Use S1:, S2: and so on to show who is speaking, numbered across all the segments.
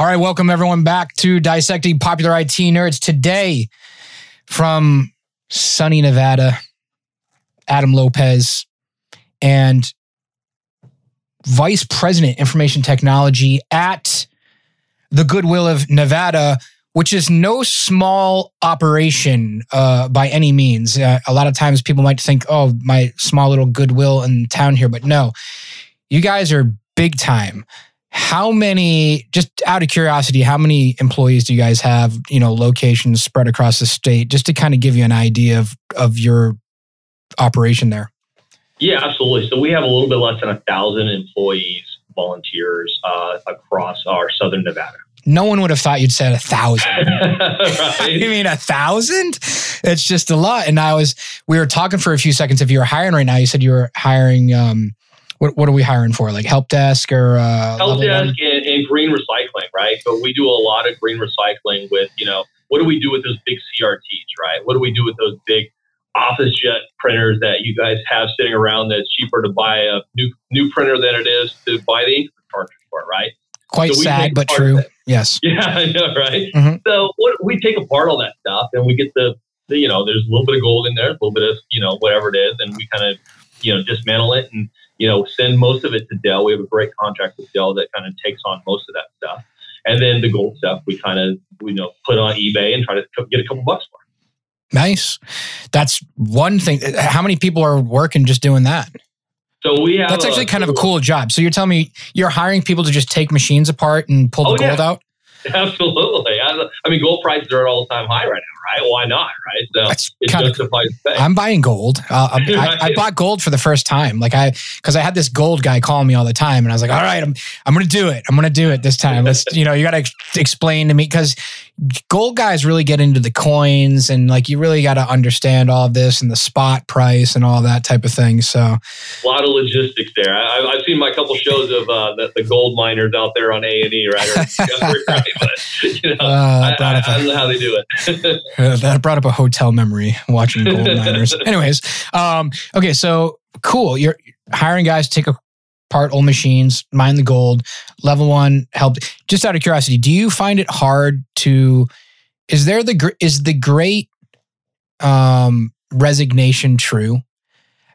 S1: All right, welcome everyone back to Dissecting Popular IT Nerds. Today, from sunny Nevada, Adam Lopez and Vice President Information Technology at the Goodwill of Nevada, which is no small operation uh, by any means. Uh, a lot of times people might think, oh, my small little Goodwill in town here, but no, you guys are big time how many just out of curiosity how many employees do you guys have you know locations spread across the state just to kind of give you an idea of of your operation there
S2: yeah absolutely so we have a little bit less than a thousand employees volunteers uh, across our southern nevada
S1: no one would have thought you'd said a thousand. right. you mean a thousand? It's just a lot. And I was, we were talking for a few seconds. If you were hiring right now, you said you were hiring um, what, what are we hiring for? Like help desk or uh,
S2: help desk and, and, green recycling, right? But we do a lot of green recycling with, you know, what do we do with those big CRTs, right? What do we do with those big office jet printers that you guys have sitting around that's cheaper to buy a new new printer than it is to buy the ink cartridge for, right?
S1: Quite so sad, but true. Yes.
S2: Yeah, I know, right? Mm-hmm. So what, we take apart all that stuff and we get the, the, you know, there's a little bit of gold in there, a little bit of, you know, whatever it is, and we kind of, you know, dismantle it and you know, send most of it to Dell. We have a great contract with Dell that kind of takes on most of that stuff. And then the gold stuff we kind of, you know, put on eBay and try to get a couple bucks for.
S1: Nice. That's one thing. How many people are working just doing that?
S2: So we have.
S1: That's actually a, kind of a cool job. So you're telling me you're hiring people to just take machines apart and pull the oh, gold yeah. out?
S2: Absolutely. I, I, mean, gold prices are at all time high right now, right? Why not, right? So That's
S1: it justifies I'm buying gold. Uh, I, I, bought gold for the first time, like I because I had this gold guy calling me all the time, and I was like, all right, I'm I'm gonna do it. I'm gonna do it this time. Let's you know, you got to ex- explain to me because gold guys really get into the coins and like you really got to understand all of this and the spot price and all that type of thing. So a
S2: lot of logistics there. I, have seen my couple shows of uh, the, the, gold miners out there on A and E, right? right but, you know, uh, I, I, I, don't know how they do it.
S1: Uh, that brought up a hotel memory watching gold miners. Anyways, um, okay, so cool. You're hiring guys to take apart old machines, mine the gold. Level one help. Just out of curiosity, do you find it hard to? Is there the is the great um, resignation true?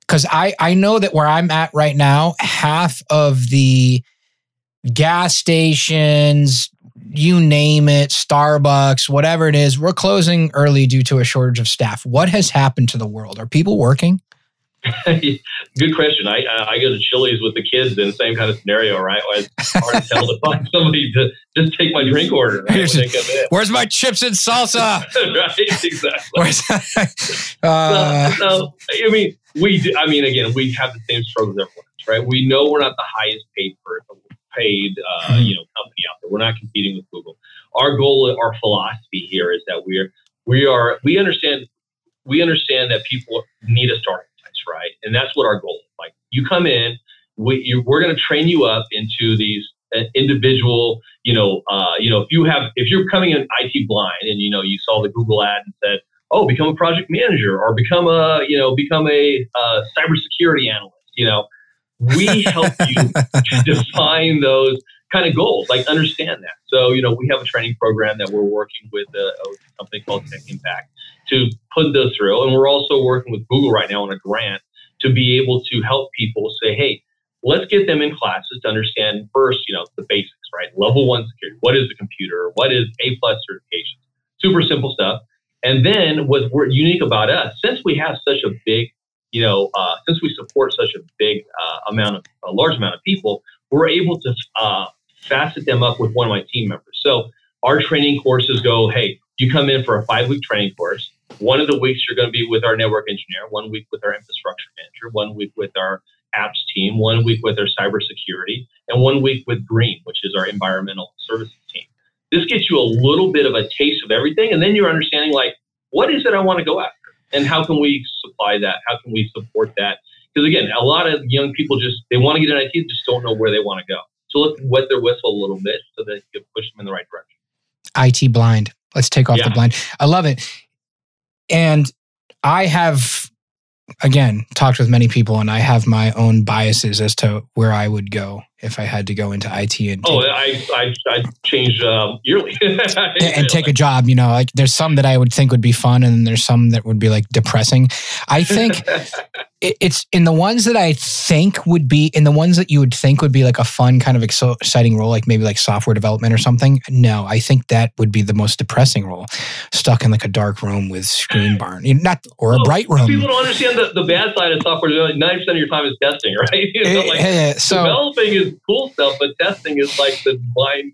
S1: Because I I know that where I'm at right now, half of the gas stations, you name it, Starbucks, whatever it is, we're closing early due to a shortage of staff. What has happened to the world? Are people working?
S2: Good question. I I go to Chili's with the kids in the same kind of scenario, right? It's hard to tell to find somebody to just take my drink order. Right?
S1: Where's my chips and salsa?
S2: right, exactly. uh, so, so, I mean, we do, I mean, again, we have the same struggles everyone else, right? We know we're not the highest paid for paid, uh, mm-hmm. you know, company out there. We're not competing with Google. Our goal, our philosophy here is that we're we are we understand we understand that people need a starting place, right? And that's what our goal is. Like you come in, we, you, we're going to train you up into these uh, individual, you know, uh, you know, if you have, if you're coming in IT blind and, you know, you saw the Google ad and said, oh, become a project manager or become a, you know, become a uh, cybersecurity analyst, you know, we help you define those kind of goals, like understand that. So, you know, we have a training program that we're working with a, a company called Tech Impact to put those through. And we're also working with Google right now on a grant to be able to help people say, hey, let's get them in classes to understand first, you know, the basics, right? Level one security. What is a computer? What is A plus certification? Super simple stuff. And then what's unique about us, since we have such a big, you know, uh, since we support such a big uh, amount of, a large amount of people, we're able to uh, facet them up with one of my team members. So our training courses go, hey, you come in for a five week training course. One of the weeks you're going to be with our network engineer, one week with our infrastructure manager, one week with our apps team, one week with our cybersecurity, and one week with Green, which is our environmental services team. This gets you a little bit of a taste of everything, and then you're understanding like, what is it I want to go after? And how can we supply that? How can we support that? Because again, a lot of young people just they want to get an IT, just don't know where they want to go. So let's wet their whistle a little bit so that you can push them in the right direction.
S1: IT blind. Let's take off yeah. the blind. I love it. And I have again talked with many people, and I have my own biases as to where I would go if I had to go into IT and
S2: oh, I I I change um, yearly
S1: and, and, take a job. You know, like there's some that I would think would be fun, and there's some that would be like depressing. I think it's in the ones that I think would be in the ones that you would think would be like a fun kind of exciting role, like maybe like software development or something. No, I think that would be the most depressing role, stuck in like a dark room with screen barn, not or a oh, bright room.
S2: People don't understand the, the bad side of software. Ninety percent of your time is testing, right? You know, eh, like, yeah, so developing is cool stuff, but testing is like the blind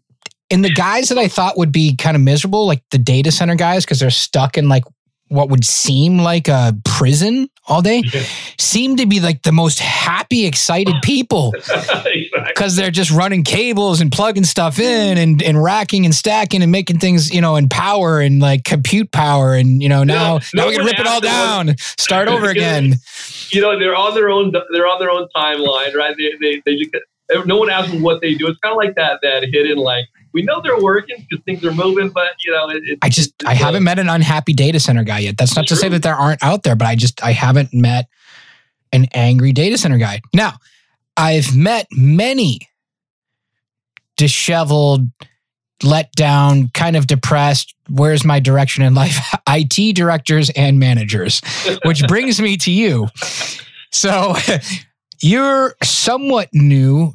S1: and the guys that I thought would be kind of miserable, like the data center guys, because they're stuck in like what would seem like a prison all day seem to be like the most happy excited people. Because they're just running cables and plugging stuff in and, and racking and stacking and making things you know in power and like compute power and you know now no, now we can rip it all down. Start over again.
S2: You know they're on their own they're on their own timeline right? They, they, they just no one asks them what they do. It's kind of like that that hidden like we know they're working because things are moving, but you know, it,
S1: I just I uh, haven't met an unhappy data center guy yet. That's not to say that there aren't out there, but I just I haven't met an angry data center guy. Now, I've met many disheveled, let down, kind of depressed. Where's my direction in life? IT directors and managers, which brings me to you. So you're somewhat new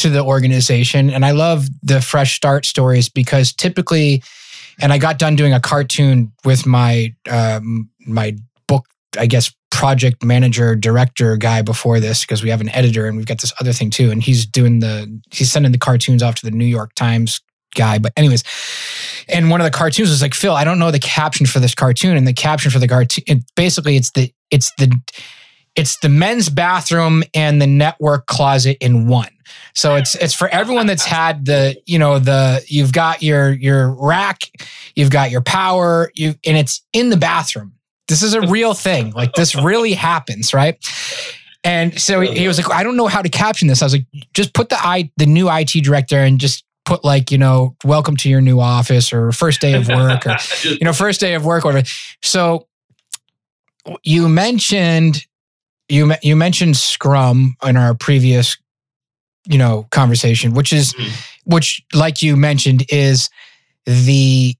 S1: to the organization. And I love the fresh start stories because typically, and I got done doing a cartoon with my um, my book, I guess, project manager director guy before this because we have an editor and we've got this other thing too. And he's doing the he's sending the cartoons off to the New York Times guy. But anyways, and one of the cartoons was like, Phil, I don't know the caption for this cartoon. And the caption for the cartoon, basically, it's the it's the it's the men's bathroom and the network closet in one. So it's it's for everyone that's had the you know the you've got your your rack, you've got your power, you and it's in the bathroom. This is a real thing. Like this really happens, right? And so he, was like, I don't know how to caption this. I was like, just put the i the new IT director and just put like you know welcome to your new office or first day of work or you know first day of work or whatever. so you mentioned you you mentioned Scrum in our previous, you know, conversation, which is, mm-hmm. which like you mentioned is the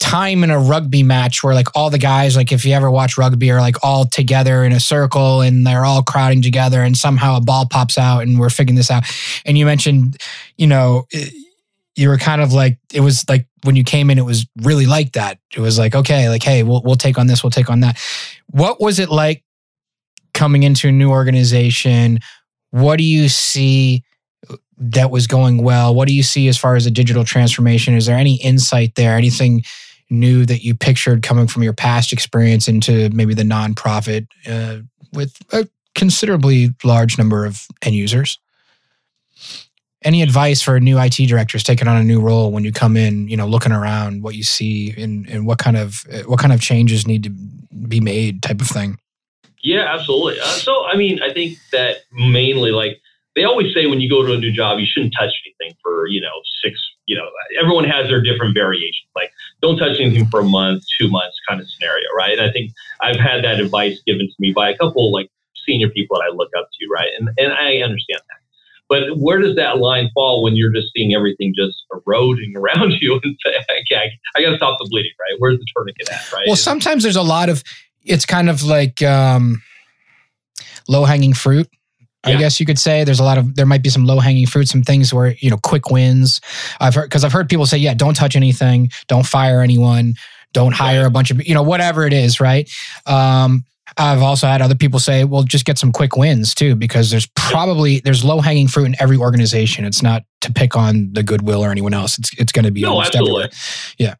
S1: time in a rugby match where like all the guys like if you ever watch rugby are like all together in a circle and they're all crowding together and somehow a ball pops out and we're figuring this out. And you mentioned you know you were kind of like it was like when you came in it was really like that. It was like okay like hey we'll we'll take on this we'll take on that. What was it like coming into a new organization, what do you see that was going well? What do you see as far as a digital transformation? Is there any insight there? Anything new that you pictured coming from your past experience into maybe the nonprofit uh, with a considerably large number of end users? Any advice for new IT directors taking on a new role when you come in, you know, looking around what you see and, and what kind of what kind of changes need to be made type of thing?
S2: Yeah, absolutely. Uh, so, I mean, I think that mainly, like, they always say when you go to a new job, you shouldn't touch anything for, you know, six, you know, everyone has their different variations. Like, don't touch anything for a month, two months kind of scenario, right? And I think I've had that advice given to me by a couple, like, senior people that I look up to, right? And, and I understand that. But where does that line fall when you're just seeing everything just eroding around you and okay, I, I got to stop the bleeding, right? Where's the tourniquet at, right?
S1: Well, sometimes there's a lot of, it's kind of like um, low hanging fruit. I guess you could say there's a lot of there might be some low hanging fruit, some things where you know quick wins. I've heard because I've heard people say, yeah, don't touch anything, don't fire anyone, don't hire a bunch of you know whatever it is, right? Um, I've also had other people say, well, just get some quick wins too, because there's probably there's low hanging fruit in every organization. It's not to pick on the goodwill or anyone else. It's it's going to be no, absolutely. Everywhere. Yeah.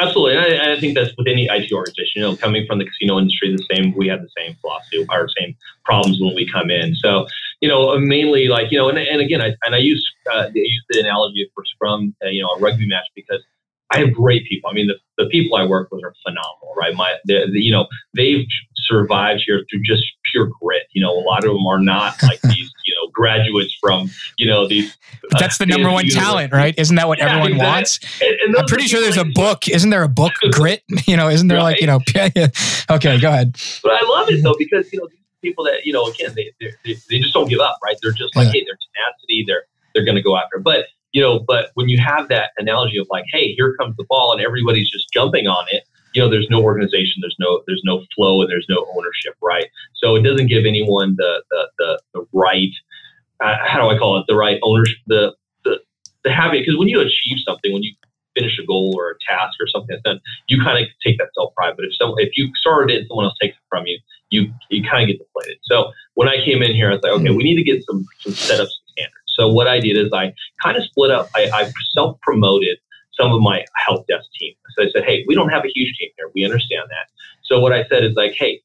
S2: Absolutely, and I, I, think that's with any IT organization. You know, coming from the casino industry, the same we have the same philosophy, our same problems when we come in. So, you know, mainly like you know, and, and again, I and I use uh, I use the analogy for Scrum, uh, you know, a rugby match because I have great people. I mean, the, the people I work with are phenomenal, right? My, the, the, you know, they've survived here through just pure grit. You know, a lot of them are not like these, you know, graduates from you know these.
S1: But that's uh, the number one talent, right? Isn't that what yeah, everyone exactly. wants? And, and I'm pretty sure there's a book. Isn't there a book, Grit? You know, isn't there right. like you know? okay, go ahead.
S2: But I love it though because you know people that you know again they they, they just don't give up, right? They're just like yeah. hey, their tenacity, they're they're going to go after. It. But you know, but when you have that analogy of like, hey, here comes the ball, and everybody's just jumping on it you know, there's no organization, there's no there's no flow, and there's no ownership, right? So it doesn't give anyone the the the, the right uh, how do I call it the right ownership the the the habit because when you achieve something, when you finish a goal or a task or something like that, you kind of take that self pride. But if some if you started it and someone else takes it from you, you you kind of get deflated. So when I came in here, I was like, okay, we need to get some some setups and standards. So what I did is I kind of split up. I, I self promoted some of my help desk team. So I said, hey, we don't have a huge team here. We understand that. So what I said is like, hey,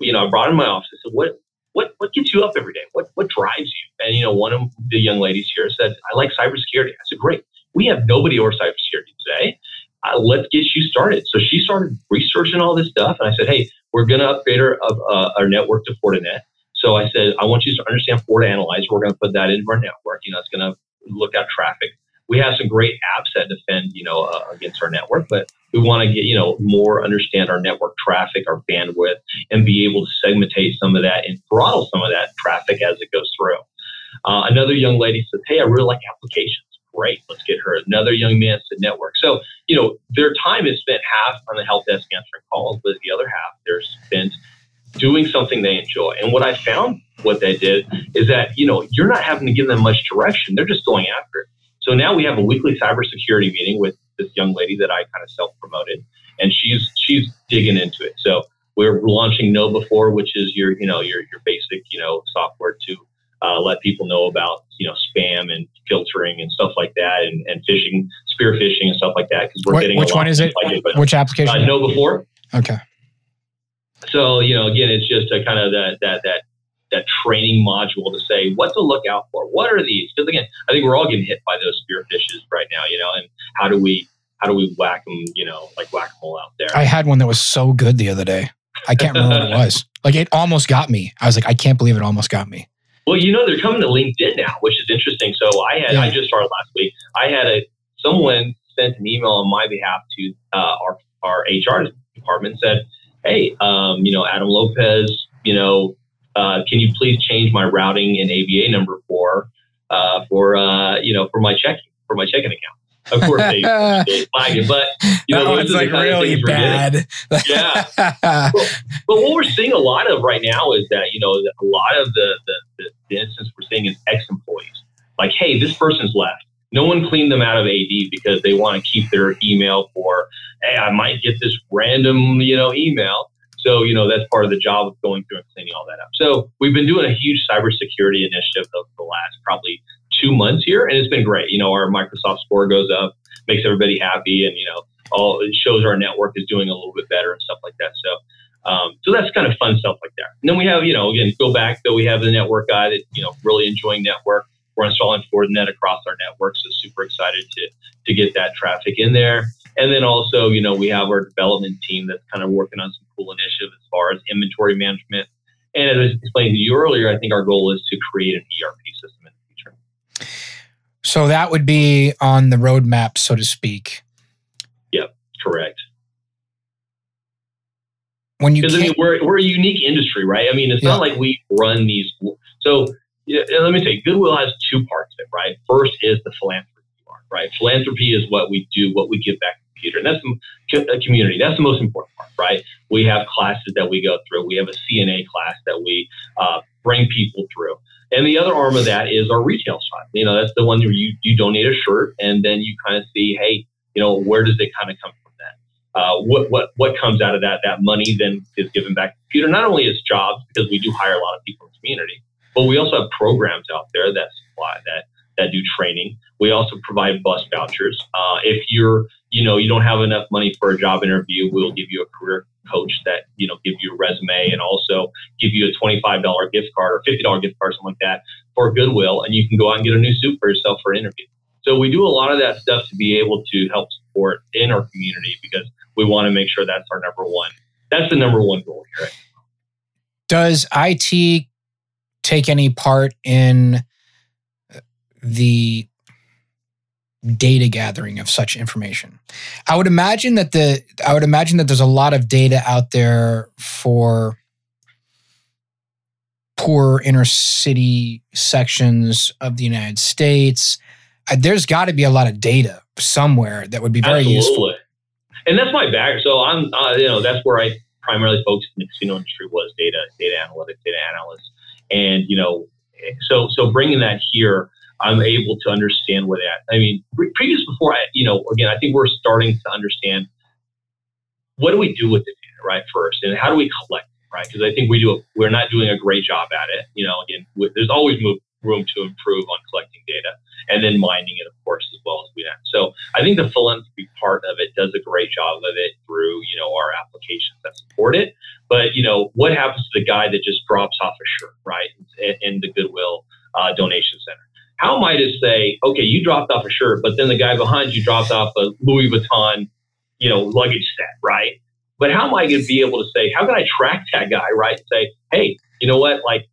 S2: you know, I brought in my office. I said, what what what gets you up every day? What what drives you? And you know, one of the young ladies here said, I like cybersecurity. I said, great. We have nobody over cybersecurity today. Uh, let's get you started. So she started researching all this stuff, and I said, hey, we're going to upgrade our uh, our network to Fortinet. So I said, I want you to understand FortiAnalyzer. We're going to put that into our network. You know, it's going to look at traffic we have some great apps that defend, you know, uh, against our network, but we want to get, you know, more understand our network traffic, our bandwidth, and be able to segmentate some of that and throttle some of that traffic as it goes through. Uh, another young lady says, "Hey, I really like applications. Great, let's get her." Another young man said, "Network." So, you know, their time is spent half on the help desk answering calls, but the other half they're spent doing something they enjoy. And what I found, what they did, is that you know you're not having to give them much direction; they're just going after it. So now we have a weekly cybersecurity meeting with this young lady that I kind of self promoted, and she's she's digging into it. So we're launching KnowBe4, which is your you know your your basic you know software to uh, let people know about you know spam and filtering and stuff like that, and, and phishing, spear phishing and stuff like that.
S1: Because we're getting which one is it? Like it but, which application?
S2: Uh, KnowBe4.
S1: Okay.
S2: So you know, again, it's just a kind of that that that that training module to say what to look out for. What are these? Because again, I think we're all getting hit by those spear fishes right now, you know, and how do we how do we whack them, you know, like whack them all out there?
S1: I had one that was so good the other day. I can't remember what it was. Like it almost got me. I was like, I can't believe it almost got me.
S2: Well, you know, they're coming to LinkedIn now, which is interesting. So I had, yeah. I just started last week. I had a someone sent an email on my behalf to uh, our our HR department said, "Hey, um, you know, Adam Lopez, you know, uh, can you please change my routing and ABA number for uh, for uh, you know for my checking for my checking account? Of course they, they flag it, but you know
S1: it's like really bad.
S2: yeah, but, but, what we're seeing a lot of right now is that you know a lot of the the, the instance we're seeing is ex employees. Like, hey, this person's left. No one cleaned them out of AD because they want to keep their email for, hey, I might get this random, you know, email. So, you know, that's part of the job of going through and cleaning all that up. So we've been doing a huge cybersecurity initiative of the last probably two months here, and it's been great. You know, our Microsoft score goes up, makes everybody happy, and you know, all it shows our network is doing a little bit better and stuff like that. So, um, so that's kind of fun stuff like that. And then we have, you know, again, go back though we have the network guy that you know really enjoying network. We're installing Fortinet across our network, so super excited to to get that traffic in there. And then also, you know, we have our development team that's kind of working on some cool initiatives as far as inventory management. And as I explained to you earlier, I think our goal is to create an ERP system in the future.
S1: So that would be on the roadmap, so to speak.
S2: Yep, correct.
S1: When you
S2: I mean, we're we're a unique industry, right? I mean, it's yeah. not like we run these. So yeah, let me say, Goodwill has two parts of it, right? First is the philanthropy part, right? Philanthropy is what we do, what we give back to the computer. And that's a community. That's the most important part, right? We have classes that we go through. We have a CNA class that we uh, bring people through. And the other arm of that is our retail side. You know, that's the one where you, you donate a shirt and then you kind of see, hey, you know, where does it kind of come from that? Uh, what, what, what comes out of that? That money then is given back to the computer, not only is jobs, because we do hire a lot of people in the community, but we also have programs out there that supply that that do training. We also provide bus vouchers. Uh, if you're you know you don't have enough money for a job interview, we'll give you a career coach that you know give you a resume and also give you a twenty five dollar gift card or fifty dollar gift card something like that for Goodwill, and you can go out and get a new suit for yourself for an interview. So we do a lot of that stuff to be able to help support in our community because we want to make sure that's our number one. That's the number one goal here.
S1: Does IT take any part in the data gathering of such information. I would imagine that the I would imagine that there's a lot of data out there for poor inner city sections of the United States. there's got to be a lot of data somewhere that would be very Absolutely. useful.
S2: And that's my bag. So I'm, uh, you know, that's where I primarily focused in the casino industry was data, data analytics, data analysts, and you know, so so bringing that here I'm able to understand where that. I mean, previous before I, you know, again, I think we're starting to understand what do we do with the data, right? First, and how do we collect, it, right? Because I think we do, a, we're not doing a great job at it. You know, again, there's always room to improve on collecting data and then mining it, of course, as well as we have. So I think the philanthropy part of it does a great job of it through, you know, our applications that support it. But, you know, what happens to the guy that just drops off a shirt, right, in, in the Goodwill uh, donation center? How am I to say, okay, you dropped off a shirt, but then the guy behind you dropped off a Louis Vuitton, you know, luggage set, right? But how am I going to be able to say, how can I track that guy, right? And Say, hey, you know what? Like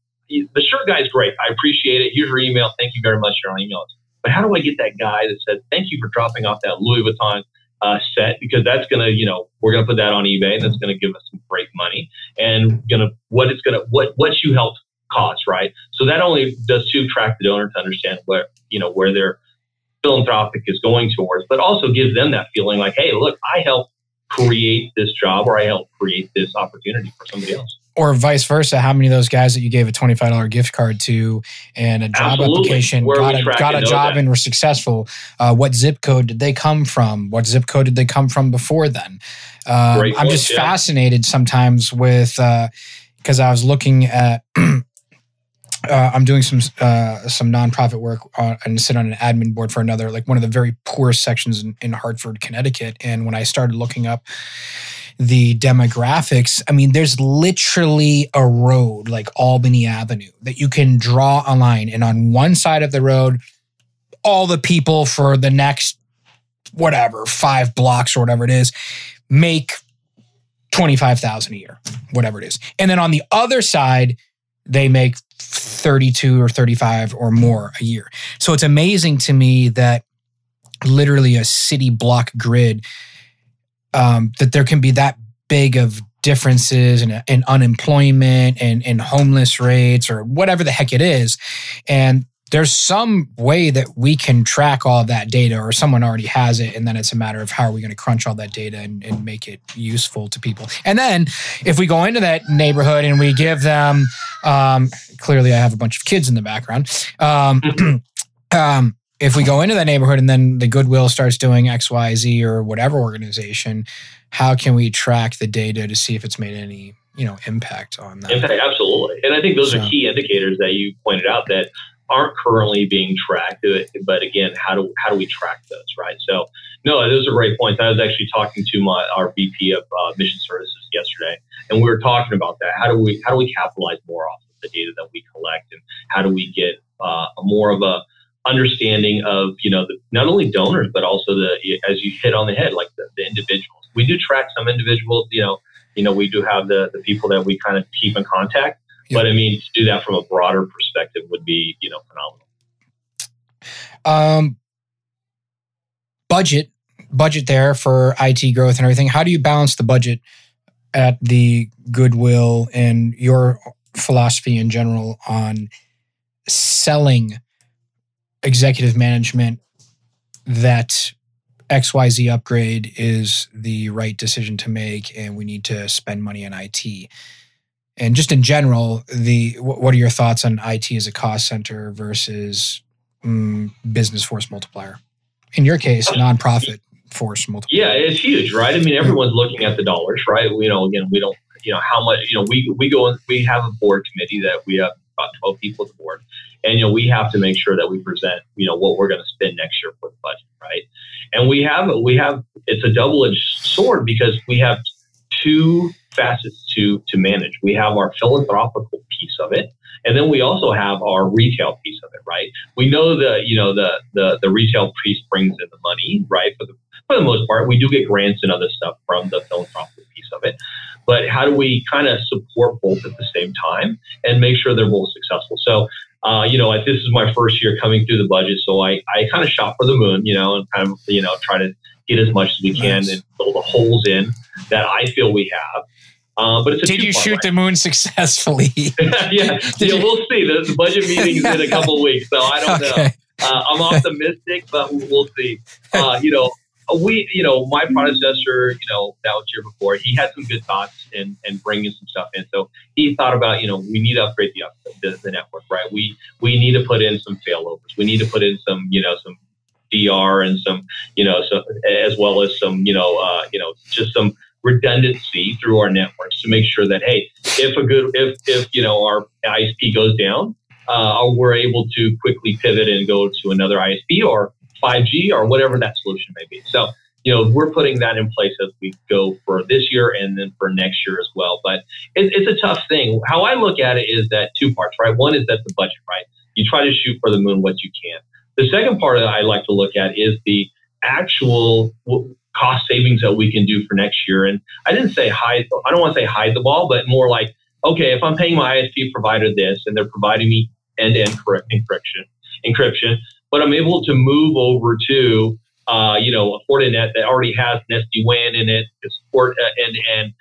S2: the shirt guy's great. I appreciate it. Here's your email. Thank you very much for your email. But how do I get that guy that said, thank you for dropping off that Louis Vuitton uh, set because that's going to, you know, we're going to put that on eBay and that's going to give us some great money and going to, what it's going to, what, what you helped cost, right? So that only does to track the donor to understand where you know where their philanthropic is going towards, but also gives them that feeling like, hey, look, I helped create this job or I helped create this opportunity for somebody else.
S1: Or vice versa. How many of those guys that you gave a twenty-five dollar gift card to and a job Absolutely. application where got a got a job that. and were successful? Uh, what zip code did they come from? What zip code did they come from before then? Um, I'm just yeah. fascinated sometimes with because uh, I was looking at uh, I'm doing some uh, some nonprofit work on, and sit on an admin board for another, like one of the very poorest sections in, in Hartford, Connecticut. And when I started looking up the demographics, I mean, there's literally a road like Albany Avenue that you can draw a line, and on one side of the road, all the people for the next whatever five blocks or whatever it is make twenty five thousand a year, whatever it is, and then on the other side they make 32 or 35 or more a year. So it's amazing to me that literally a city block grid um, that there can be that big of differences in, in unemployment and, and homeless rates or whatever the heck it is. And there's some way that we can track all that data or someone already has it and then it's a matter of how are we going to crunch all that data and, and, make it useful to people and then if we go into that neighborhood and we give them um, clearly i have a bunch of kids in the background um, um, if we go into that neighborhood and then the goodwill starts doing xyz or whatever organization how can we track the data to see if it's made any you know impact on that
S2: impact absolutely and i think those so, are key indicators that you pointed out that aren't currently being tracked. But again, how do how do we track those, right? So, no, those are great points. I was actually talking to my our VP of uh, Mission Services yesterday, and we were talking about that. How do we how do we capitalize more off of the data that we collect, and how do we get uh, more of a understanding of you know the, not only donors but also the as you hit on the head like the, the individuals. We do track some individuals. You know, you know we do have the the people that we kind of keep in contact but I mean, to do that from a broader perspective would be, you know, phenomenal.
S1: Um, budget, budget there for IT growth and everything. How do you balance the budget at the goodwill and your philosophy in general on selling executive management that XYZ upgrade is the right decision to make and we need to spend money on IT? and just in general, the what are your thoughts on IT as a cost center versus mm, business force multiplier? In your case, nonprofit force multiplier.
S2: Yeah, it's huge, right? I mean, everyone's looking at the dollars, right? You know, again, we don't, you know, how much, you know, we we go, we have a board committee that we have about twelve people at the board, and you know, we have to make sure that we present, you know, what we're going to spend next year for the budget, right? And we have, we have, it's a double edged sword because we have two facets to to manage. We have our philanthropical piece of it, and then we also have our retail piece of it. Right? We know the you know the the the retail piece brings in the money, right? For the for the most part, we do get grants and other stuff from the philanthropic piece of it. But how do we kind of support both at the same time and make sure they're both successful? So, uh, you know, this is my first year coming through the budget, so I, I kind of shot for the moon, you know, and kind of you know try to get as much as we can nice. and fill the holes in that I feel we have. Uh, but it's a
S1: did you shoot the moon successfully?
S2: yeah, yeah, we'll see. The, the budget meeting's in a couple of weeks, so I don't okay. know. Uh, I'm optimistic, but we'll see. Uh, you know, we, you know, my predecessor, you know, that was here before, he had some good thoughts and and bringing some stuff in. So he thought about, you know, we need to upgrade the the, the network, right? We we need to put in some failovers. We need to put in some, you know, some DR and some, you know, so as well as some, you know, uh, you know, just some redundancy through our networks to make sure that hey, if a good if if you know our ISP goes down, uh, we're able to quickly pivot and go to another ISP or 5G or whatever that solution may be. So you know we're putting that in place as we go for this year and then for next year as well. But it, it's a tough thing. How I look at it is that two parts, right? One is that the budget, right? You try to shoot for the moon what you can. The second part that I like to look at is the actual cost savings that we can do for next year. And I didn't say hide, I don't want to say hide the ball, but more like, okay, if I'm paying my ISP provider this and they're providing me end to end encryption, encryption, but I'm able to move over to, uh, you know, a Fortinet that already has an SD WAN in it to support uh, end to end.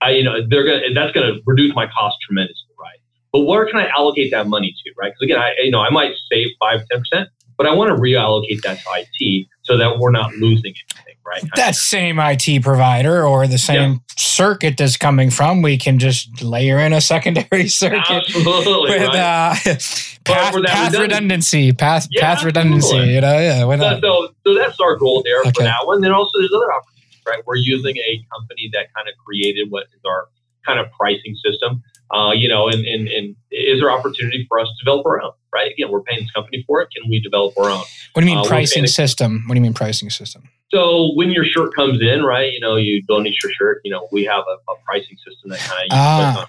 S2: I, you know, they're gonna that's gonna reduce my cost tremendously, right? But where can I allocate that money to, right? Because again, I you know I might save five ten percent, but I want to reallocate that to IT so that we're not losing anything, right?
S1: That same IT provider or the same yeah. circuit that's coming from, we can just layer in a secondary circuit
S2: Absolutely, with
S1: right. uh, path, path redundancy, path yeah, path redundancy. You know, yeah.
S2: So, so, so, that's our goal there okay. for that one. Then also there's other opportunities, right? We're using a company that kind of created what is our kind of pricing system. Uh, you know, and, and, and is there opportunity for us to develop our own? Right? Again, we're paying this company for it. Can we develop our own?
S1: What do you mean uh, pricing system? What do you mean pricing system?
S2: So when your shirt comes in, right? You know, you donate your shirt. You know, we have a, a pricing system that kind of ah.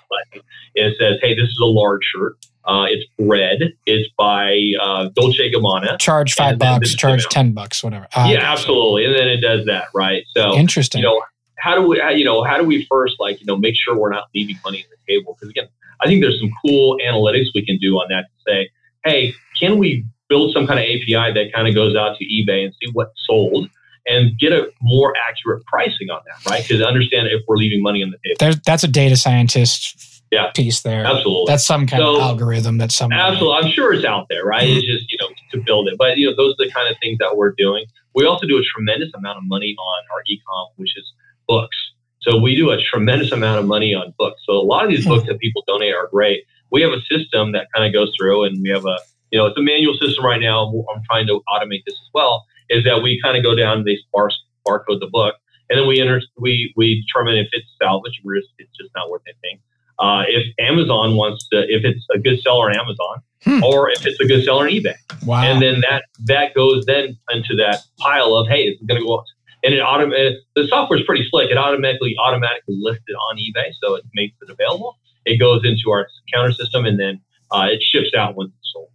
S2: it says, "Hey, this is a large shirt. Uh, it's red. It's by uh, Dolce Gabbana.
S1: Charge five bucks. Charge ten bucks. Whatever.
S2: Ah, yeah, absolutely. And then it does that, right? So
S1: interesting.
S2: You know, how do we, you know, how do we first like, you know, make sure we're not leaving money on the table? Because again, I think there's some cool analytics we can do on that to say, hey, can we build some kind of API that kind of goes out to eBay and see what's sold? and get a more accurate pricing on that, right? Because understand if we're leaving money on the table.
S1: There, that's a data scientist
S2: yeah,
S1: piece there.
S2: Absolutely.
S1: That's some kind so, of algorithm that some
S2: Absolutely. I'm sure it's out there, right? Mm-hmm. It's just, you know, to build it. But you know, those are the kind of things that we're doing. We also do a tremendous amount of money on our ecom, which is books. So we do a tremendous amount of money on books. So a lot of these books that people donate are great. We have a system that kind of goes through, and we have a you know it's a manual system right now. I'm trying to automate this as well. Is that we kind of go down and they bar, barcode the book, and then we enter we we determine if it's salvage or it's just not worth anything. Uh, if Amazon wants to, if it's a good seller on Amazon, hmm. or if it's a good seller on eBay,
S1: wow.
S2: and then that that goes then into that pile of hey, it's going to go up. and it autom- the software is pretty slick. It automatically automatically lists it on eBay, so it makes it available. It goes into our counter system, and then uh, it ships out once it's sold.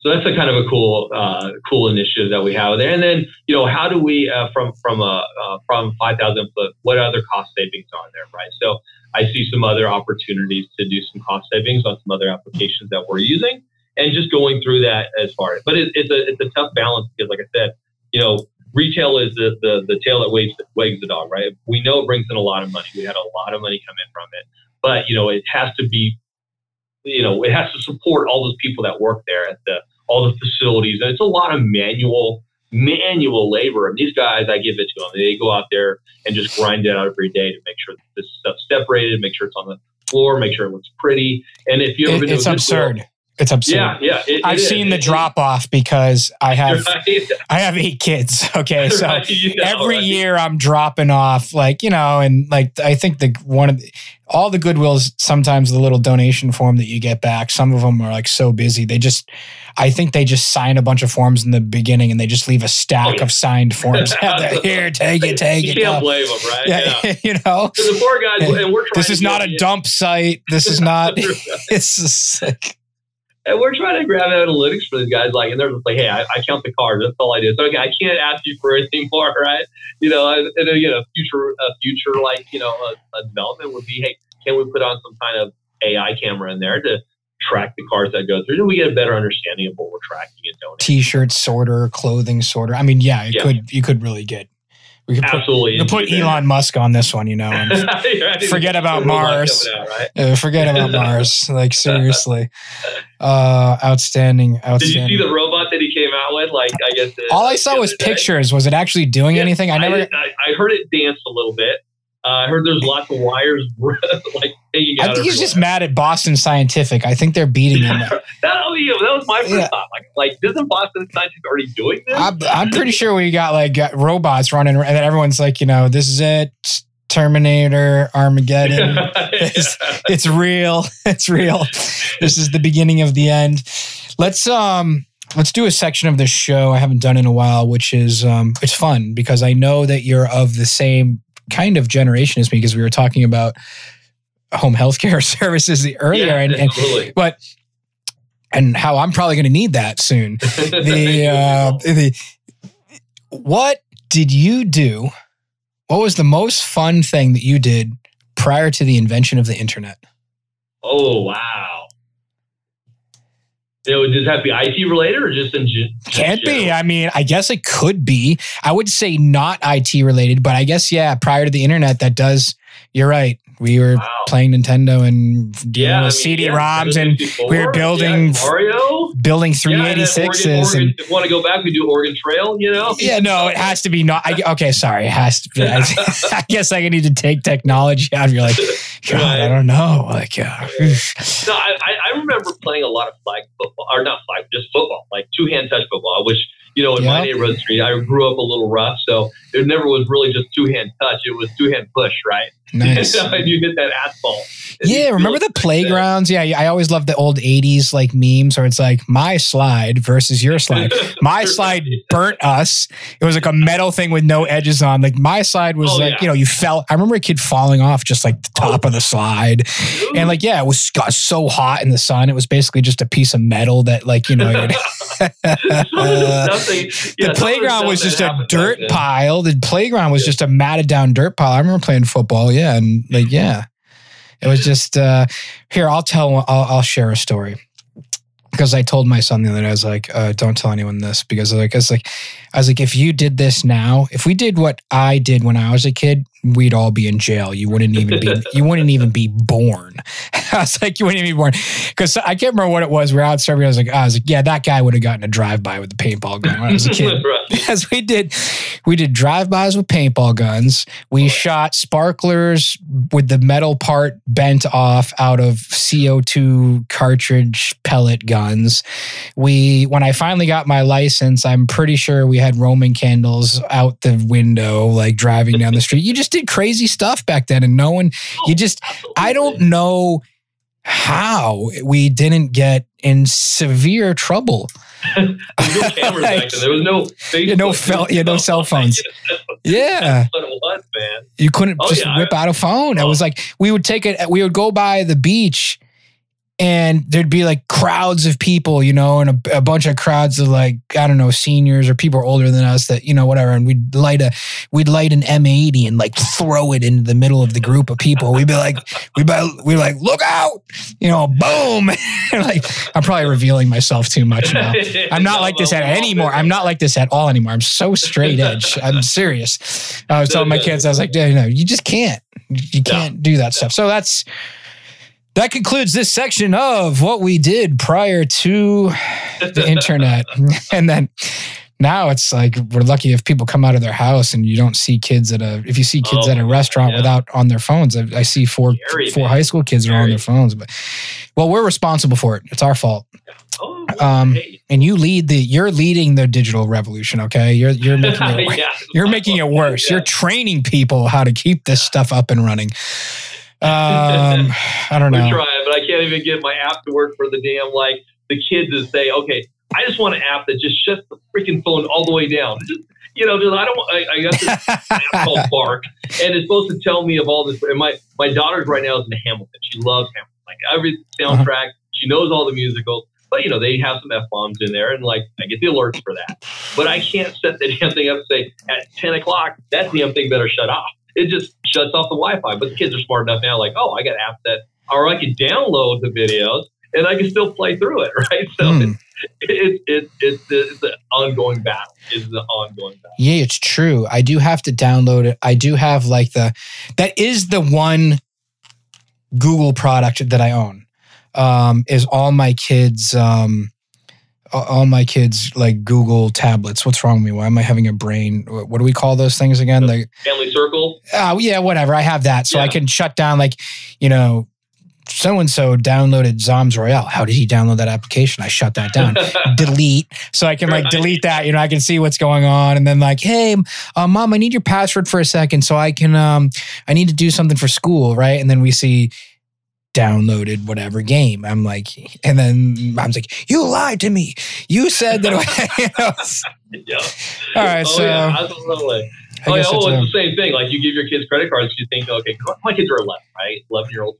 S2: So that's a kind of a cool, uh, cool initiative that we have there. And then, you know, how do we uh, from from a from five thousand foot? What other cost savings are there, right? So I see some other opportunities to do some cost savings on some other applications that we're using, and just going through that as far. But it, it's a it's a tough balance because, like I said, you know, retail is the, the, the tail that wags, wags the dog, right? We know it brings in a lot of money. We had a lot of money come in from it, but you know, it has to be, you know, it has to support all those people that work there at the, all the facilities. And it's a lot of manual, manual labor. And these guys, I give it to them. They go out there and just grind it out every day to make sure that this stuff's separated, make sure it's on the floor, make sure it looks pretty. And if you ever
S1: it, it's absurd. It's absurd.
S2: Yeah, yeah. It,
S1: I've
S2: it
S1: seen the drop off because I have right. I have eight kids. Okay, so right, you know, every right. year I'm dropping off, like you know, and like I think the one of the, all the Goodwills sometimes the little donation form that you get back. Some of them are like so busy they just I think they just sign a bunch of forms in the beginning and they just leave a stack oh, of signed forms. Here, take it, take
S2: you
S1: it.
S2: You can't blame them, right?
S1: Yeah, yeah. you know.
S2: the poor guys, and we're
S1: This is not a dump site. This is not. it's just like
S2: and we're trying to grab analytics for these guys. Like, and they're just like, hey, I, I count the cars. That's all I do. So okay, I can't ask you for anything more, right? You know, and, and again, a future, a future like you know, a, a development would be, hey, can we put on some kind of AI camera in there to track the cars that go through? Do we get a better understanding of what we're tracking and donating?
S1: T-shirt sorter, clothing sorter. I mean, yeah, it yeah. could you could really get
S2: we could
S1: Absolutely. Put, put Elon Musk on this one, you know, and forget about Mars. Out, right? uh, forget about Mars. Like seriously, uh, outstanding, outstanding.
S2: Did you see the robot that he came out with? Like, I guess
S1: uh, all I saw was pictures. Was it actually doing yeah, anything? I never.
S2: I, I, heard it dance a little bit. Uh, I heard there's lots of wires like hanging
S1: out. I think he's just mad at Boston Scientific. I think they're beating him.
S2: that, that was my first yeah. thought. Like, like, isn't Boston Scientific already doing this? I'm,
S1: I'm pretty sure we got like robots running, and then everyone's like, you know, this is it. Terminator, Armageddon. yeah. it's, it's real. It's real. This is the beginning of the end. Let's um let's do a section of the show I haven't done in a while, which is um it's fun because I know that you're of the same kind of generation as me because we were talking about home healthcare services earlier, yeah, and, and but and how I'm probably going to need that soon. the uh, the what did you do? What was the most fun thing that you did prior to the invention of the internet?
S2: Oh wow! It just have to be IT related or just in general?
S1: Can't be. I mean, I guess it could be. I would say not IT related, but I guess, yeah, prior to the internet, that does, you're right. We were wow. playing Nintendo and yeah, with I mean, CD-ROMs, yeah, and we were building yeah,
S2: Mario,
S1: building 386s. Yeah,
S2: and, Oregon, and want to go back, we do Oregon Trail. You know?
S1: Yeah, no, it has to be not. I, okay, sorry, it has to. Be, I, I guess I need to take technology out. You're like, God, right. I don't know. Like, uh,
S2: no, I, I remember playing a lot of flag football, or not flag, just football, like two hand touch football, which you know, in yep. my neighborhood street, I grew up a little rough, so it never was really just two hand touch; it was two hand push, right?
S1: Nice.
S2: and you hit that asphalt.
S1: Yeah, remember the playgrounds? Yeah, I always loved the old '80s like memes where it's like my slide versus your slide. My slide burnt us. It was like a metal thing with no edges on. Like my slide was oh, like yeah. you know you fell. I remember a kid falling off just like the top oh. of the slide, Ooh. and like yeah, it was got so hot in the sun. It was basically just a piece of metal that like you know. uh, the playground was just a dirt pile. The playground was yeah. just a matted down dirt pile. I remember playing football yeah, and like yeah, it was just uh, here. I'll tell. I'll, I'll share a story because I told my son the other day, I was like, uh, "Don't tell anyone this," because like, I was like, I was like, if you did this now, if we did what I did when I was a kid, we'd all be in jail. You wouldn't even be, you wouldn't even be born. I was like, you wouldn't even be born because I can't remember what it was. We're out serving. I was like, I was like, yeah, that guy would have gotten a drive by with the paintball gun when I was a kid. Because we did, we did drive bys with paintball guns. We oh. shot sparklers with the metal part bent off out of CO two cartridge pellet guns. We, when I finally got my license, I'm pretty sure we had Roman candles out the window, like driving down the street. You just did crazy stuff back then, and no one, you oh, just, I don't know how we didn't get in severe trouble.
S2: there was no cameras back then. There was no Facebook.
S1: Yeah, no, fel- yeah, no cell phones. yeah.
S2: Was.
S1: You couldn't oh, just yeah, whip I, out a phone. Oh. It was like we would take it, we would go by the beach and there'd be like crowds of people, you know, and a, a, bunch of crowds of like I don't know seniors or people older than us that you know whatever, and we'd light a we'd light an M80 and like throw it into the middle of the group of people. We'd be like we'd be, we'd like look out, you know, boom. like I'm probably revealing myself too much now. I'm not like this at anymore. I'm not like this at all anymore. I'm so straight edge. I'm serious. I was telling my kids, I was like, you know, you just can't, you can't do that stuff. So that's that concludes this section of what we did prior to the internet. and then now it's like we're lucky if people come out of their house and you don't see kids at a if you see kids oh, at a restaurant yeah. without on their phones. I, I see four Scary, four man. high school kids Scary. are on their phones, but well, we're responsible for it. It's our fault. Oh, um, and you lead the you're leading the digital revolution. Okay, you're you're making it yeah. you're making it worse. Yeah. You're training people how to keep this stuff up and running. Um, I don't know.
S2: We're trying, but I can't even get my app to work for the damn like the kids that say, okay, I just want an app that just shuts the freaking phone all the way down. Just, you know, I don't. I, I got this app called Bark, and it's supposed to tell me of all this. And my my daughter's right now is in Hamilton. She loves Hamilton, like every soundtrack. Uh-huh. She knows all the musicals. But you know, they have some f bombs in there, and like I get the alerts for that. But I can't set the damn thing up and say at ten o'clock that damn thing better shut off. It just shuts off the Wi-Fi. But the kids are smart enough now, like, oh, I got apps that, or I can download the videos and I can still play through it, right? So mm. it's it, it, it's it's an ongoing battle. It's an ongoing battle.
S1: Yeah, it's true. I do have to download it. I do have like the that is the one Google product that I own. Um, is all my kids um, all my kids like Google tablets. What's wrong with me? Why am I having a brain? What do we call those things again?
S2: The family circle.
S1: Oh yeah, whatever. I have that, so yeah. I can shut down like you know so and so downloaded Zoms Royale. How did he download that application? I shut that down. delete. So I can like delete that. You know, I can see what's going on, and then like, hey, uh, mom, I need your password for a second, so I can. um I need to do something for school, right? And then we see downloaded whatever game. I'm like, and then mom's like, you lied to me. You said that. you know, yeah. All right, oh, so. Yeah, absolutely.
S2: Oh, yeah, oh, it's the same thing. Like you give your kids credit cards, you think, okay, my kids are 11, right? 11 year old